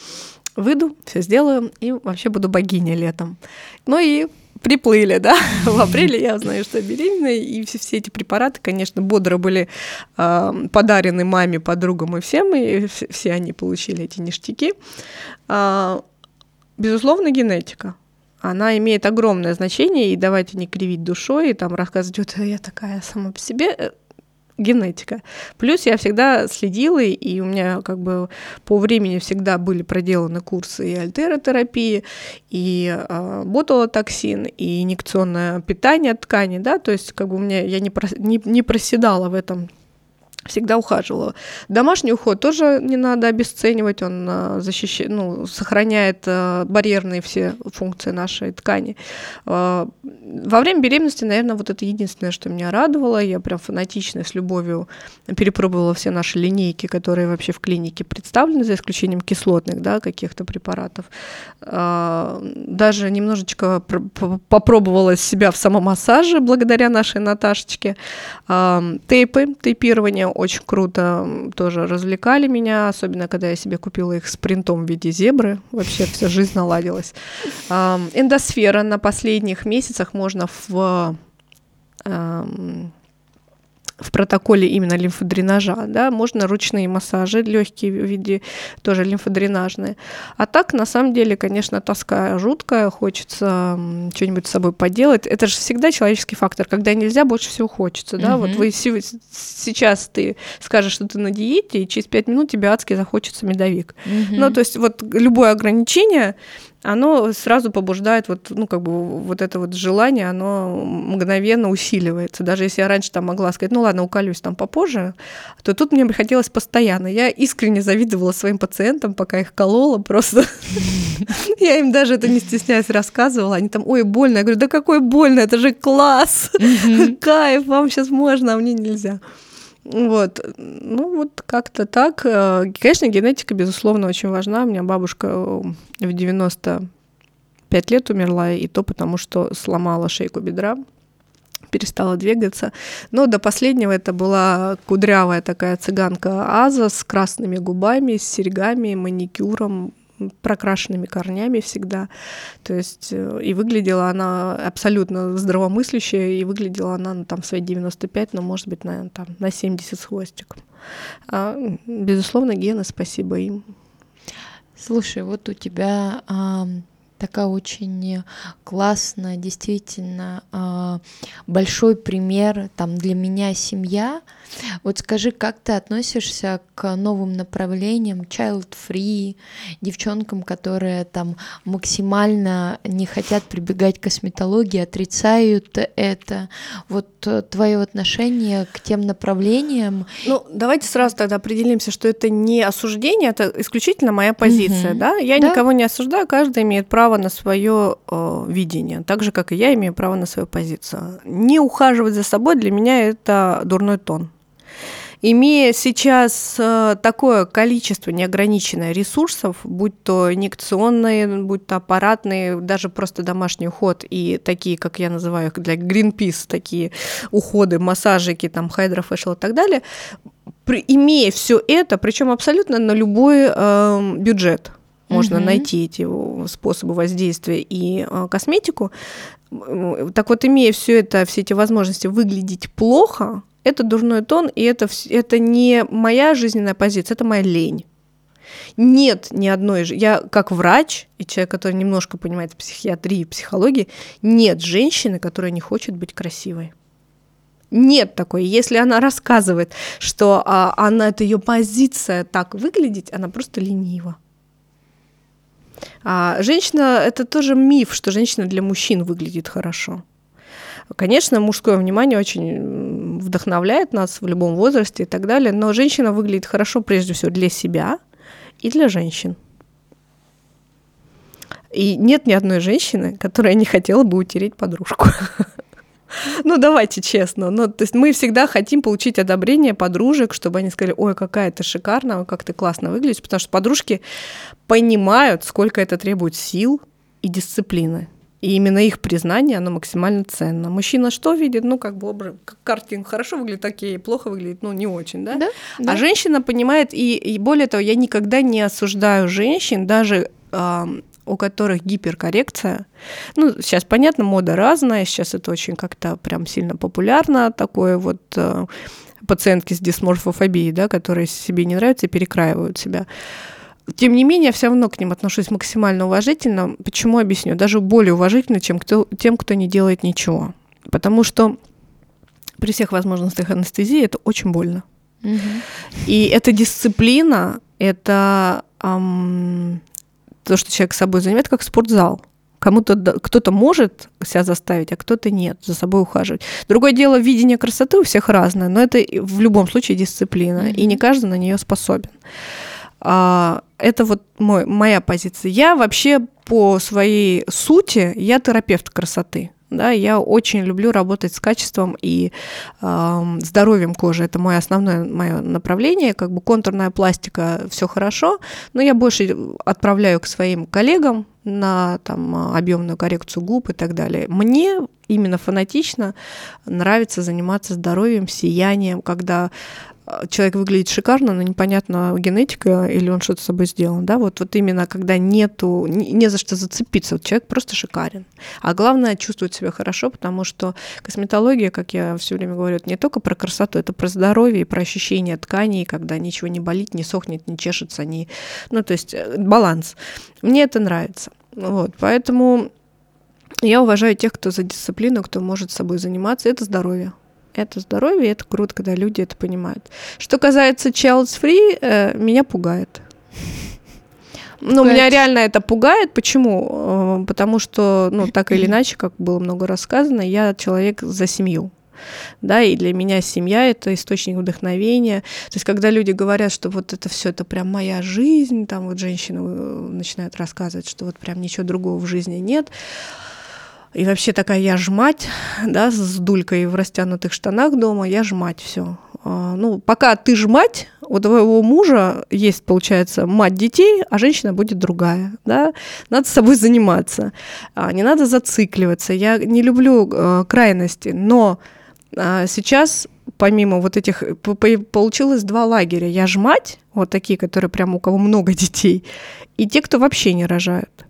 выйду, все сделаю, и вообще буду богиней летом. Ну и приплыли, да, в апреле я узнаю, что беременна, и все, все эти препараты, конечно, бодро были э, подарены маме, подругам и всем, и все, все они получили эти ништяки. Э, безусловно, генетика. Она имеет огромное значение, и давайте не кривить душой, и там рассказывать, вот я такая сама по себе, генетика. Плюс я всегда следила, и у меня как бы по времени всегда были проделаны курсы и альтеротерапии, и э, ботулотоксин, и инъекционное питание ткани, да, то есть как бы у меня я не, прос, не, не проседала в этом всегда ухаживала. Домашний уход тоже не надо обесценивать, он а, защищает, ну, сохраняет а, барьерные все функции нашей ткани. А, во время беременности, наверное, вот это единственное, что меня радовало. Я прям фанатично с любовью перепробовала все наши линейки, которые вообще в клинике представлены, за исключением кислотных, да, каких-то препаратов. Даже немножечко попробовала себя в самомассаже благодаря нашей Наташечке. Тейпы, тейпирование очень круто тоже развлекали меня, особенно когда я себе купила их с принтом в виде зебры. Вообще вся жизнь наладилась. Эндосфера на последних месяцах можно в в протоколе именно лимфодренажа, да, можно ручные массажи легкие в виде тоже лимфодренажные. А так, на самом деле, конечно, тоска жуткая, хочется что-нибудь с собой поделать. Это же всегда человеческий фактор, когда нельзя, больше всего хочется, да, угу. вот вы сейчас ты скажешь, что ты на диете, и через пять минут тебе адски захочется медовик. Угу. Ну, то есть вот любое ограничение, оно сразу побуждает вот, ну, как бы вот это вот желание, оно мгновенно усиливается. Даже если я раньше там могла сказать, ну ладно, уколюсь там попозже, то тут мне приходилось постоянно. Я искренне завидовала своим пациентам, пока их колола просто. Я им даже это не стесняясь рассказывала. Они там, ой, больно. Я говорю, да какой больно, это же класс, кайф, вам сейчас можно, а мне нельзя. Вот, ну вот как-то так. Э, конечно, генетика, безусловно, очень важна. У меня бабушка э, в 95 лет умерла, и то потому, что сломала шейку бедра перестала двигаться. Но до последнего это была кудрявая такая цыганка Аза с красными губами, с серьгами, маникюром, прокрашенными корнями всегда. То есть э, и выглядела она абсолютно здравомыслящая, и выглядела она ну, там в свои 95, но может быть, наверное, там на 70 с хвостиком. А, безусловно, гены, спасибо им. Слушай, вот у тебя а, такая очень классная, действительно а, большой пример там для меня семья. Вот скажи, как ты относишься к новым направлениям, child-free, девчонкам, которые там максимально не хотят прибегать к косметологии, отрицают это. Вот э, твое отношение к тем направлениям? Ну, давайте сразу тогда определимся, что это не осуждение, это исключительно моя позиция, угу. да? Я да? никого не осуждаю, каждый имеет право на свое э, видение, так же, как и я имею право на свою позицию. Не ухаживать за собой для меня это дурной тон. Имея сейчас э, такое количество неограниченное ресурсов, будь то инъекционные, будь то аппаратные, даже просто домашний уход и такие, как я называю их для Greenpeace, такие уходы, массажики, там, HydraFacial и так далее, при, имея все это, причем абсолютно на любой э, бюджет, можно угу. найти эти способы воздействия и э, косметику. Так вот, имея все это, все эти возможности выглядеть плохо, это дурной тон, и это, это не моя жизненная позиция, это моя лень. Нет ни одной... Я как врач и человек, который немножко понимает психиатрии и психологии, нет женщины, которая не хочет быть красивой. Нет такой. Если она рассказывает, что а, она, это ее позиция так выглядеть, она просто ленива. А женщина, это тоже миф, что женщина для мужчин выглядит хорошо. Конечно, мужское внимание очень вдохновляет нас в любом возрасте и так далее, но женщина выглядит хорошо прежде всего для себя и для женщин. И нет ни одной женщины, которая не хотела бы утереть подружку. Ну, давайте честно. Ну, то есть мы всегда хотим получить одобрение подружек, чтобы они сказали, ой, какая ты шикарная, как ты классно выглядишь, потому что подружки понимают, сколько это требует сил и дисциплины. И именно их признание, оно максимально ценно. Мужчина что видит? Ну, как бы образ, картинка хорошо выглядит, такие плохо выглядит, ну, не очень, да? Да, А да. женщина понимает, и, и более того, я никогда не осуждаю женщин, даже ам, у которых гиперкоррекция. Ну, сейчас, понятно, мода разная, сейчас это очень как-то прям сильно популярно, такое вот э, пациентки с дисморфофобией, да, которые себе не нравятся и перекраивают себя. Тем не менее, я все равно к ним отношусь максимально уважительно. Почему объясню? Даже более уважительно, чем кто, тем, кто не делает ничего. Потому что при всех возможностях анестезии это очень больно. И эта дисциплина, это ам, то, что человек с собой занимает, как спортзал. Кому-то кто-то может себя заставить, а кто-то нет, за собой ухаживать. Другое дело, видение красоты у всех разное, но это в любом случае дисциплина, и не каждый на нее способен. А, это вот мой, моя позиция. Я вообще по своей сути, я терапевт красоты. Да, я очень люблю работать с качеством и ам, здоровьем кожи. Это мое основное мое направление. Как бы контурная пластика, все хорошо, но я больше отправляю к своим коллегам на там объемную коррекцию губ и так далее. Мне именно фанатично нравится заниматься здоровьем, сиянием, когда э, человек выглядит шикарно, но непонятно генетика или он что-то с собой сделал, да, вот, вот именно когда нету, не, за что зацепиться, вот человек просто шикарен. А главное чувствовать себя хорошо, потому что косметология, как я все время говорю, это не только про красоту, это про здоровье и про ощущение тканей, когда ничего не болит, не сохнет, не чешется, не... ну, то есть э, баланс. Мне это нравится. Вот, поэтому я уважаю тех, кто за дисциплину, кто может с собой заниматься. Это здоровье. Это здоровье, и это круто, когда люди это понимают. Что касается Child's Free, э, меня пугает. Ну, меня реально это пугает. Почему? Э, Потому что, ну, так или иначе, как было много рассказано, я человек за семью. Да, и для меня семья это источник вдохновения. То есть, когда люди говорят, что вот это все это прям моя жизнь, там вот женщины э, начинают рассказывать, что вот прям ничего другого в жизни нет. И вообще такая я ж мать, да, с дулькой в растянутых штанах дома, я ж мать, все. Ну, пока ты ж мать, у твоего мужа есть, получается, мать детей, а женщина будет другая, да. Надо с собой заниматься, а, не надо зацикливаться. Я не люблю э, крайности, но а, сейчас помимо вот этих, получилось два лагеря. Я ж мать, вот такие, которые прям у кого много детей, и те, кто вообще не рожают.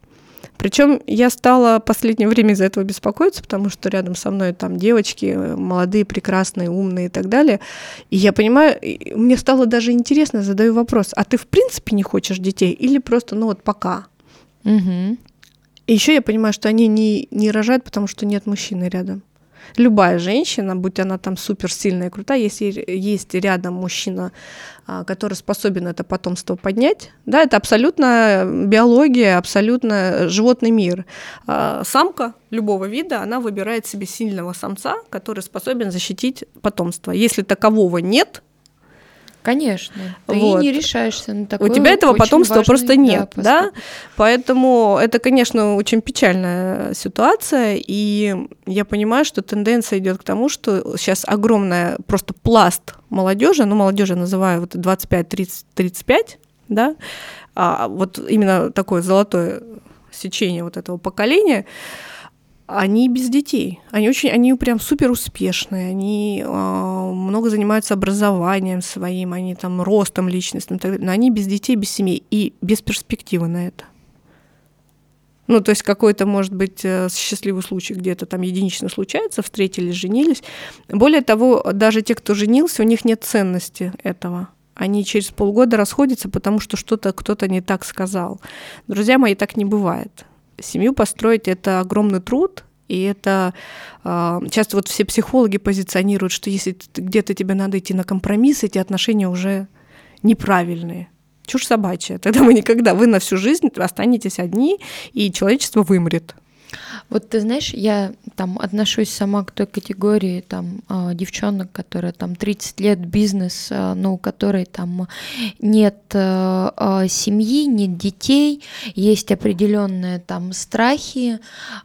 Причем я стала в последнее время из-за этого беспокоиться, потому что рядом со мной там девочки э, молодые, прекрасные, умные и так далее. И я понимаю, мне стало даже интересно, задаю вопрос, а ты в принципе не хочешь детей или просто, ну вот пока? Мгм. И еще я понимаю, что они не, не рожают, потому что нет мужчины рядом. Любая женщина, будь она там супер сильная и крутая, если есть рядом мужчина, а, который способен это потомство поднять, да, это абсолютно биология, абсолютно животный мир. А, Самка любого вида, она выбирает себе сильного самца, который способен защитить потомство. Если такового нет, Конечно. Ты Вот. не решаешься на такой у тебя этого потомства важный, просто нет, да? поступок. Поэтому это, конечно, очень печальная ситуация, и я понимаю, что тенденция идет к тому, что сейчас огромная просто пласт молодежи, ну молодежи называю вот 25-35, да, а вот именно такое золотое сечение вот этого поколения, они без детей. Они очень, они прям супер успешные, они а, много занимаются образованием своим, они там ростом личностным, так далее. но они без детей, без семей и без перспективы на это. Ну, то есть какой-то, может быть, э, счастливый случай где-то там единично случается, встретились, женились. Более того, даже те, кто женился, у них нет ценности этого. Они через полгода расходятся, потому что что-то кто-то не так сказал. Друзья мои, так не бывает. Семью построить это огромный труд, и это э, часто вот все психологи позиционируют, что если где-то тебе надо идти на компромисс, эти отношения уже неправильные. Чушь собачья. Тогда вы никогда, вы на всю жизнь останетесь одни, и человечество вымрет. Вот ты знаешь, я там отношусь сама к той категории там а, девчонок, которые там 30 лет бизнес, а, но у которой там нет а, а, семьи, нет детей, есть определенные там страхи.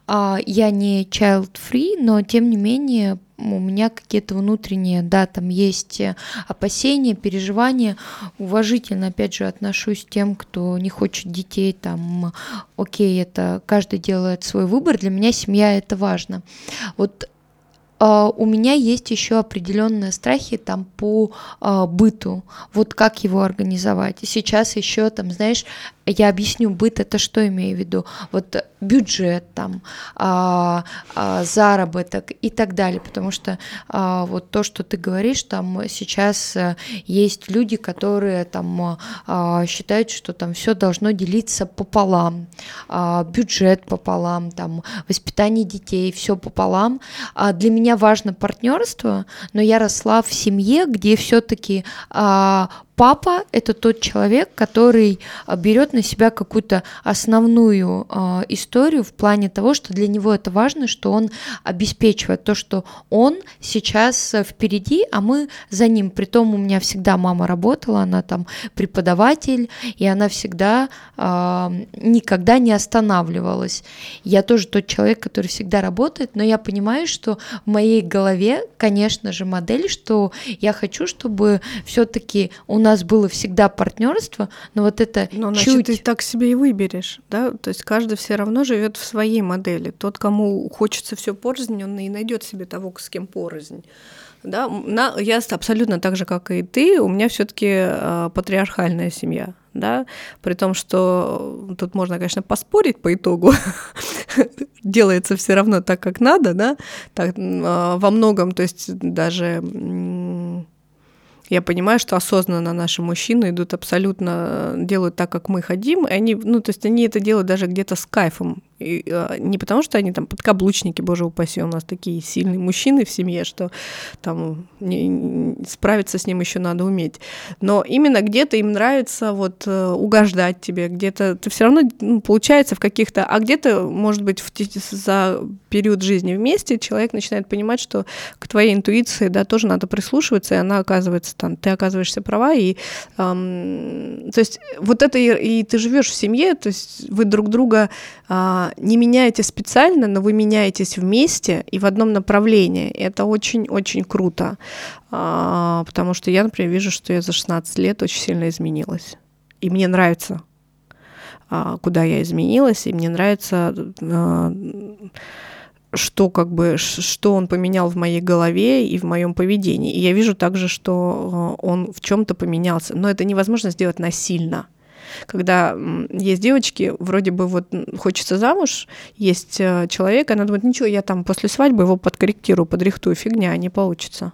Я не child free, но тем не менее у меня какие-то внутренние, да, там есть опасения, переживания. Уважительно, опять же, отношусь к тем, кто не хочет детей, там, окей, это каждый делает свой выбор, для меня семья это важно. Вот Uh, у меня есть еще определенные страхи там по uh, быту, вот как его организовать. Сейчас еще там, знаешь, я объясню, быт это что имею в виду? Вот бюджет там, а, а, заработок и так далее, потому что а, вот то, что ты говоришь, там сейчас а, есть люди, которые там а, считают, что там все должно делиться пополам, а, бюджет пополам, там воспитание детей, все пополам. А для меня важно партнерство, но я росла в семье, где все-таки а, папа – это тот человек, который а, берет на себя какую-то основную э, историю в плане того, что для него это важно, что он обеспечивает то, что он сейчас впереди, а мы за ним. Притом у меня всегда мама работала, она там преподаватель, и она всегда э, никогда не останавливалась. Я тоже тот человек, который всегда работает, но я понимаю, что в моей голове, конечно же, модель, что я хочу, чтобы все-таки у нас нас было всегда партнерство, но вот это но, чуть... значит, ты так себе и выберешь, да? То есть каждый все равно живет в своей модели. Тот, кому хочется все порознь, он и найдет себе того, с кем порознь. Да, на, я абсолютно так же, как и ты, у меня все-таки э, патриархальная семья, да, при том, что тут можно, конечно, поспорить по итогу, делается все равно так, как надо, да, так, э, во многом, то есть даже я понимаю, что осознанно наши мужчины идут абсолютно, делают так, как мы хотим, и они, ну, то есть они это делают даже где-то с кайфом, и, а, не потому, что они там подкаблучники, боже упаси, у нас такие сильные мужчины в семье, что там не, не, справиться с ним еще надо уметь. Но именно где-то им нравится вот э, угождать тебе, где-то ты все равно ну, получается в каких-то, а где-то, может быть, в, за период жизни вместе человек начинает понимать, что к твоей интуиции, да, тоже надо прислушиваться, и она оказывается там, ты оказываешься права, и эм, то есть вот это и, и ты живешь в семье, то есть вы друг друга э, не меняете специально, но вы меняетесь вместе и в одном направлении. Это очень-очень круто, а, потому что я, например, вижу, что я за 16 лет очень сильно изменилась. И мне нравится, а, куда я изменилась, и мне нравится а, что как бы что он поменял в моей голове и в моем поведении. И я вижу также, что он в чем-то поменялся. Но это невозможно сделать насильно когда есть девочки, вроде бы вот хочется замуж, есть э, человек, она думает, ничего, я там после свадьбы его подкорректирую, подрихтую, фигня, не получится.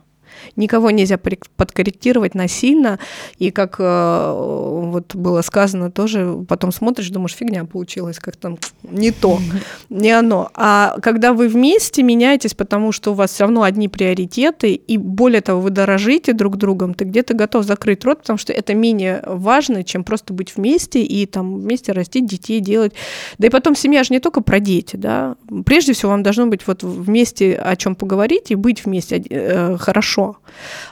Никого нельзя подкорректировать насильно, и как э, вот было сказано тоже, потом смотришь, думаешь, фигня получилась, как там не то, не оно. А когда вы вместе меняетесь, потому что у вас все равно одни приоритеты, и более того, вы дорожите друг другом, ты где-то готов закрыть рот, потому что это менее важно, чем просто быть вместе и там вместе растить детей, делать. Да и потом семья же не только про дети, да. Прежде всего вам должно быть вот вместе о чем поговорить и быть вместе э, хорошо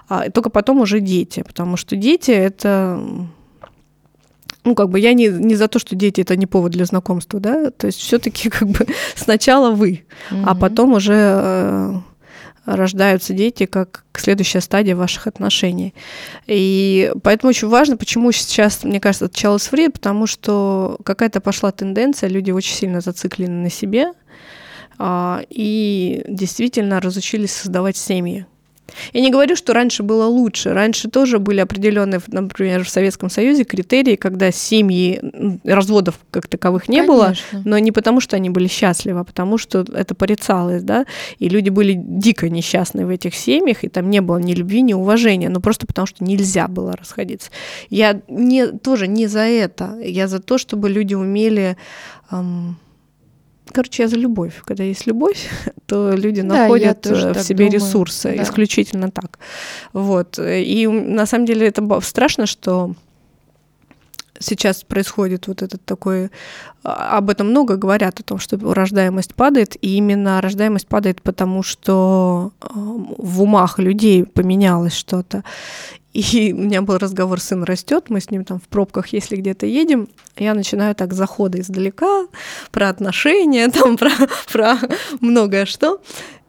а только потом уже дети, потому что дети это ну, как бы я не, не за то, что дети это не повод для знакомства, да, то есть все-таки как бы сначала вы, mm-hmm. а потом уже э, рождаются дети как следующая стадия ваших отношений. И поэтому очень важно, почему сейчас, мне кажется, отчалось время, потому что какая-то пошла тенденция, люди очень сильно зациклены на себе, э, и действительно разучились создавать семьи. Я не говорю, что раньше было лучше. Раньше тоже были определенные, например, в Советском Союзе критерии, когда семьи, разводов как таковых не Конечно. было, но не потому, что они были счастливы, а потому, что это порицалось, да, и люди были дико несчастны в этих семьях, и там не было ни любви, ни уважения, но просто потому, что нельзя было расходиться. Я не, тоже не за это, я за то, чтобы люди умели эм, Короче, я за любовь. Когда есть любовь, то люди да, находят э, в себе думаю. ресурсы, да. исключительно так. Вот. И на самом деле это страшно, что сейчас происходит вот этот такой... А, об этом много говорят, о том, что рождаемость падает, и именно рождаемость падает потому, что э, в умах людей поменялось что-то. И у меня был разговор, сын растет, мы с ним там в пробках, если где-то едем, я начинаю так заходы издалека, про отношения, там, про, про многое что.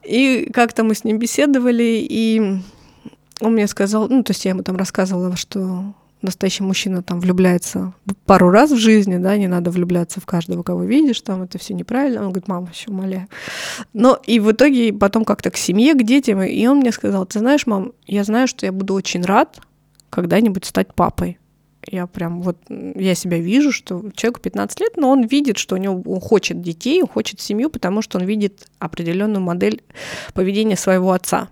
И как-то мы с ним беседовали, и он мне сказал, ну, то есть я ему там рассказывала, что настоящий мужчина там влюбляется пару раз в жизни, да, не надо влюбляться в каждого, кого видишь, там это все неправильно. Он говорит, мама, еще умоляю. Но и в итоге потом как-то к семье, к детям, и он мне сказал, ты знаешь, мам, я знаю, что я буду очень рад когда-нибудь стать папой. Я прям вот, я себя вижу, что человеку 15 лет, но он видит, что у него он хочет детей, он хочет семью, потому что он видит определенную модель поведения своего отца.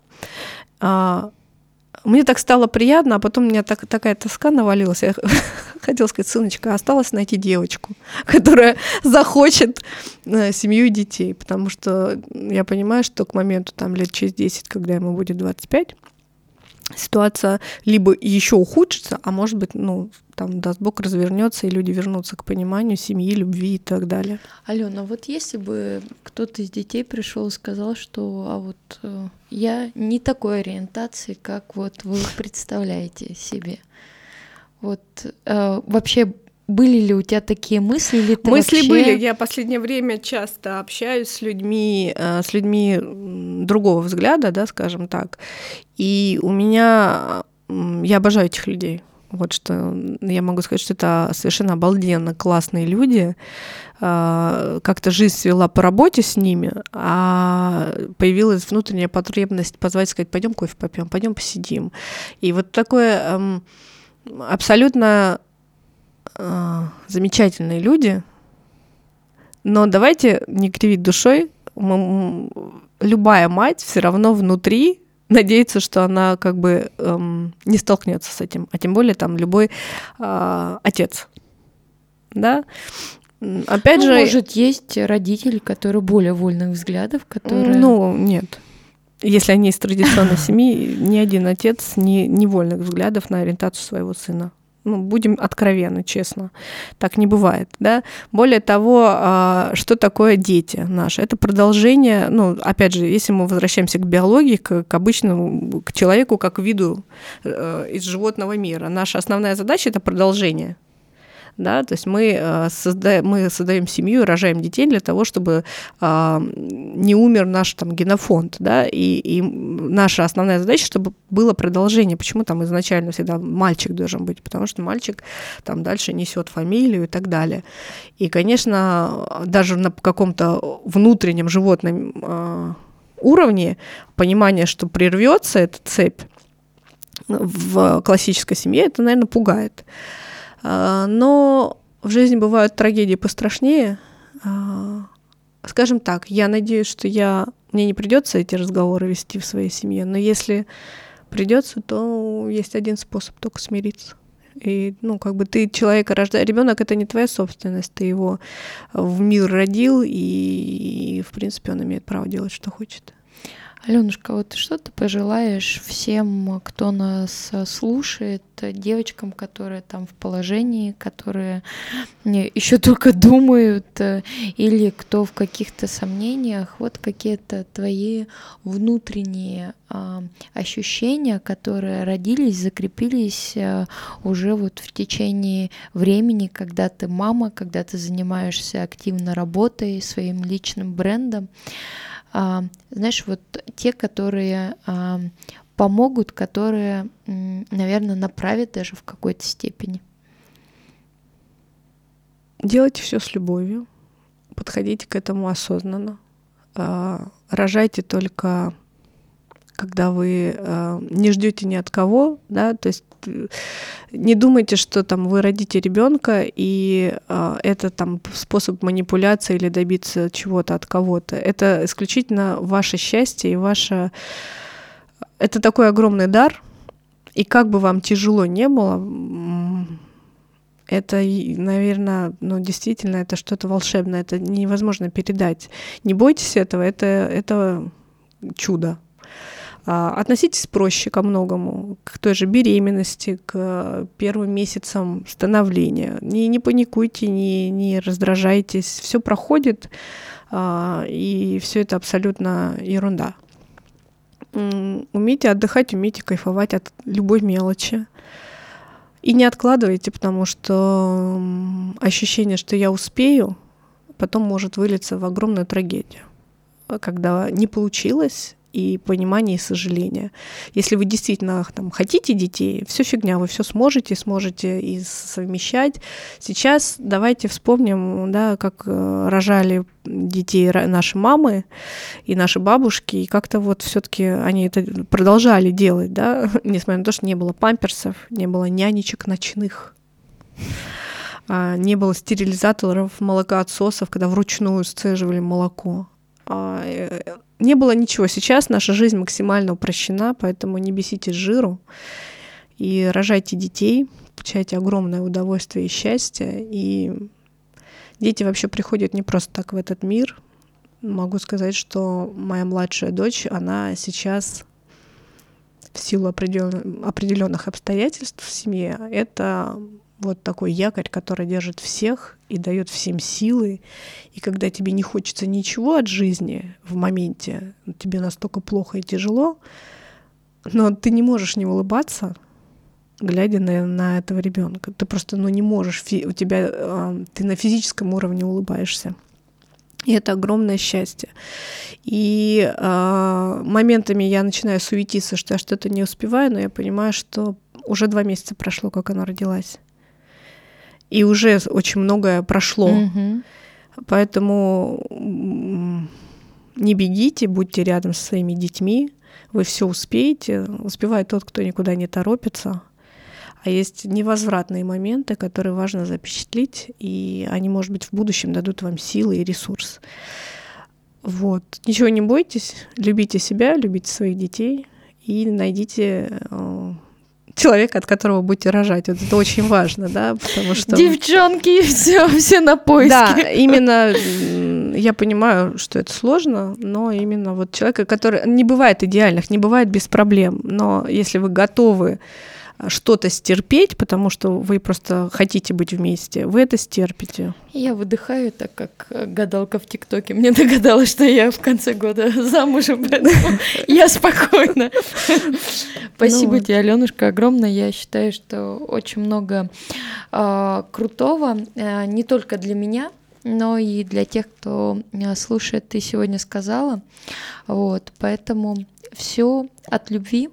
Мне так стало приятно, а потом у меня так, такая тоска навалилась. Я хотела сказать, сыночка, осталось найти девочку, которая захочет э, семью и детей, потому что я понимаю, что к моменту там лет через 10, когда ему будет 25, ситуация либо еще ухудшится, а может быть, ну, там, даст Бог, развернется, и люди вернутся к пониманию семьи, любви и так далее. Алена, вот если бы кто-то из детей пришел и сказал, что а вот э, я не такой ориентации, как вот вы представляете себе, вот э, вообще были ли у тебя такие мысли? Или ты мысли вообще... были. Я последнее время часто общаюсь с людьми, э, с людьми другого взгляда, да, скажем так. И у меня я обожаю этих людей. Вот что я могу сказать, что это совершенно обалденно классные люди. А, как-то жизнь свела по работе с ними, а появилась внутренняя потребность позвать, сказать, пойдем кофе попьем, пойдем посидим. И вот такое эм, абсолютно э, замечательные люди. Но давайте не кривить душой. Любая мать все равно внутри надеется, что она как бы эм, не столкнется с этим, а тем более там любой э, отец, да. Опять ну, же, может есть родители, которые более вольных взглядов, которые. Ну нет, если они из традиционной семьи, ни один отец не, не вольных взглядов на ориентацию своего сына ну, будем откровенны, честно, так не бывает, да. Более того, а, что такое дети наши? Это продолжение, ну, опять же, если мы возвращаемся к биологии, к, к обычному, к человеку как виду э, из животного мира, наша основная задача это продолжение да, то есть мы, э, создаем, мы создаем семью, рожаем детей для того, чтобы а, не умер наш там генофонд, да, и, и наша основная задача, чтобы было продолжение. Почему там изначально всегда мальчик должен быть? Потому что мальчик там дальше несет фамилию и так далее. И, конечно, даже на каком-то внутреннем животном а, уровне понимание, что прервется эта цепь в классической семье, это, наверное, пугает. А, но в жизни бывают трагедии пострашнее. А, скажем так, я надеюсь, что я мне не придется эти разговоры вести в своей семье, но если придется, то есть один способ только смириться. И, ну, как бы ты человека рождаешь. Ребенок это не твоя собственность, ты его в мир родил, и, и в принципе он имеет право делать, что хочет. Аленушка, вот что ты пожелаешь всем, кто нас слушает, девочкам, которые там в положении, которые еще только думают, или кто в каких-то сомнениях, вот какие-то твои внутренние а, ощущения, которые родились, закрепились а, уже вот в течение времени, когда ты мама, когда ты занимаешься активно работой, своим личным брендом. А, знаешь, вот те, которые а, помогут, которые, наверное, направят даже в какой-то степени. Делайте все с любовью, подходите к этому осознанно, а, рожайте только когда вы э, не ждете ни от кого, да, то есть э, не думайте, что там вы родите ребенка и э, это там способ манипуляции или добиться чего-то от кого-то. Это исключительно ваше счастье и ваше это такой огромный дар, и как бы вам тяжело не было, это, наверное, ну, действительно, это что-то волшебное, это невозможно передать. Не бойтесь этого, это, это чудо. А, относитесь проще ко многому, к той же беременности, к первым месяцам становления. Не, не паникуйте, не, не раздражайтесь. Все проходит, а, и все это абсолютно ерунда. Умейте отдыхать, умейте кайфовать от любой мелочи. И не откладывайте, потому что ощущение, что я успею, потом может вылиться в огромную трагедию. когда не получилось, и понимание и сожаление. Если вы действительно там, хотите детей, все фигня, вы все сможете, сможете и совмещать. Сейчас давайте вспомним, да, как э, рожали детей наши мамы и наши бабушки, и как-то вот все-таки они это продолжали делать, да, несмотря на то, что не было памперсов, не было нянечек ночных а, не было стерилизаторов, молокоотсосов, когда вручную сцеживали молоко. Не было ничего. Сейчас наша жизнь максимально упрощена, поэтому не бесите жиру и рожайте детей, получайте огромное удовольствие и счастье. И дети вообще приходят не просто так в этот мир. Могу сказать, что моя младшая дочь, она сейчас в силу определенных обстоятельств в семье, это вот такой якорь, который держит всех и дает всем силы. И когда тебе не хочется ничего от жизни в моменте, тебе настолько плохо и тяжело, но ты не можешь не улыбаться, глядя на, на этого ребенка. Ты просто ну, не можешь, у тебя э, ты на физическом уровне улыбаешься. И это огромное счастье. И э, моментами я начинаю суетиться, что я что-то не успеваю, но я понимаю, что уже два месяца прошло, как она родилась и уже очень многое прошло. Mm-hmm. Поэтому не бегите, будьте рядом со своими детьми, вы все успеете. Успевает тот, кто никуда не торопится. А есть невозвратные моменты, которые важно запечатлеть, и они, может быть, в будущем дадут вам силы и ресурс. Вот. Ничего не бойтесь, любите себя, любите своих детей и найдите э, человека, от которого будете рожать. Вот это очень важно, да, потому что... Девчонки, все, все на поиске. Да, именно я понимаю, что это сложно, но именно вот человека, который... Не бывает идеальных, не бывает без проблем, но если вы готовы что-то стерпеть, потому что вы просто хотите быть вместе, вы это стерпите. Я выдыхаю, так как гадалка в ТикТоке мне догадалась, что я в конце года замужем, поэтому я спокойна. Спасибо ну тебе, Аленушка, огромное. Я считаю, что очень много а, крутого, а, не только для меня, но и для тех, кто а, слушает, ты сегодня сказала. Вот, поэтому все от любви.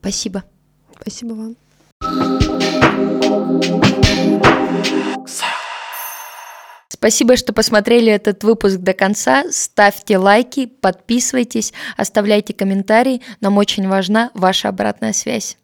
Спасибо. Спасибо вам. Спасибо, что посмотрели этот выпуск до конца. Ставьте лайки, подписывайтесь, оставляйте комментарии. Нам очень важна ваша обратная связь.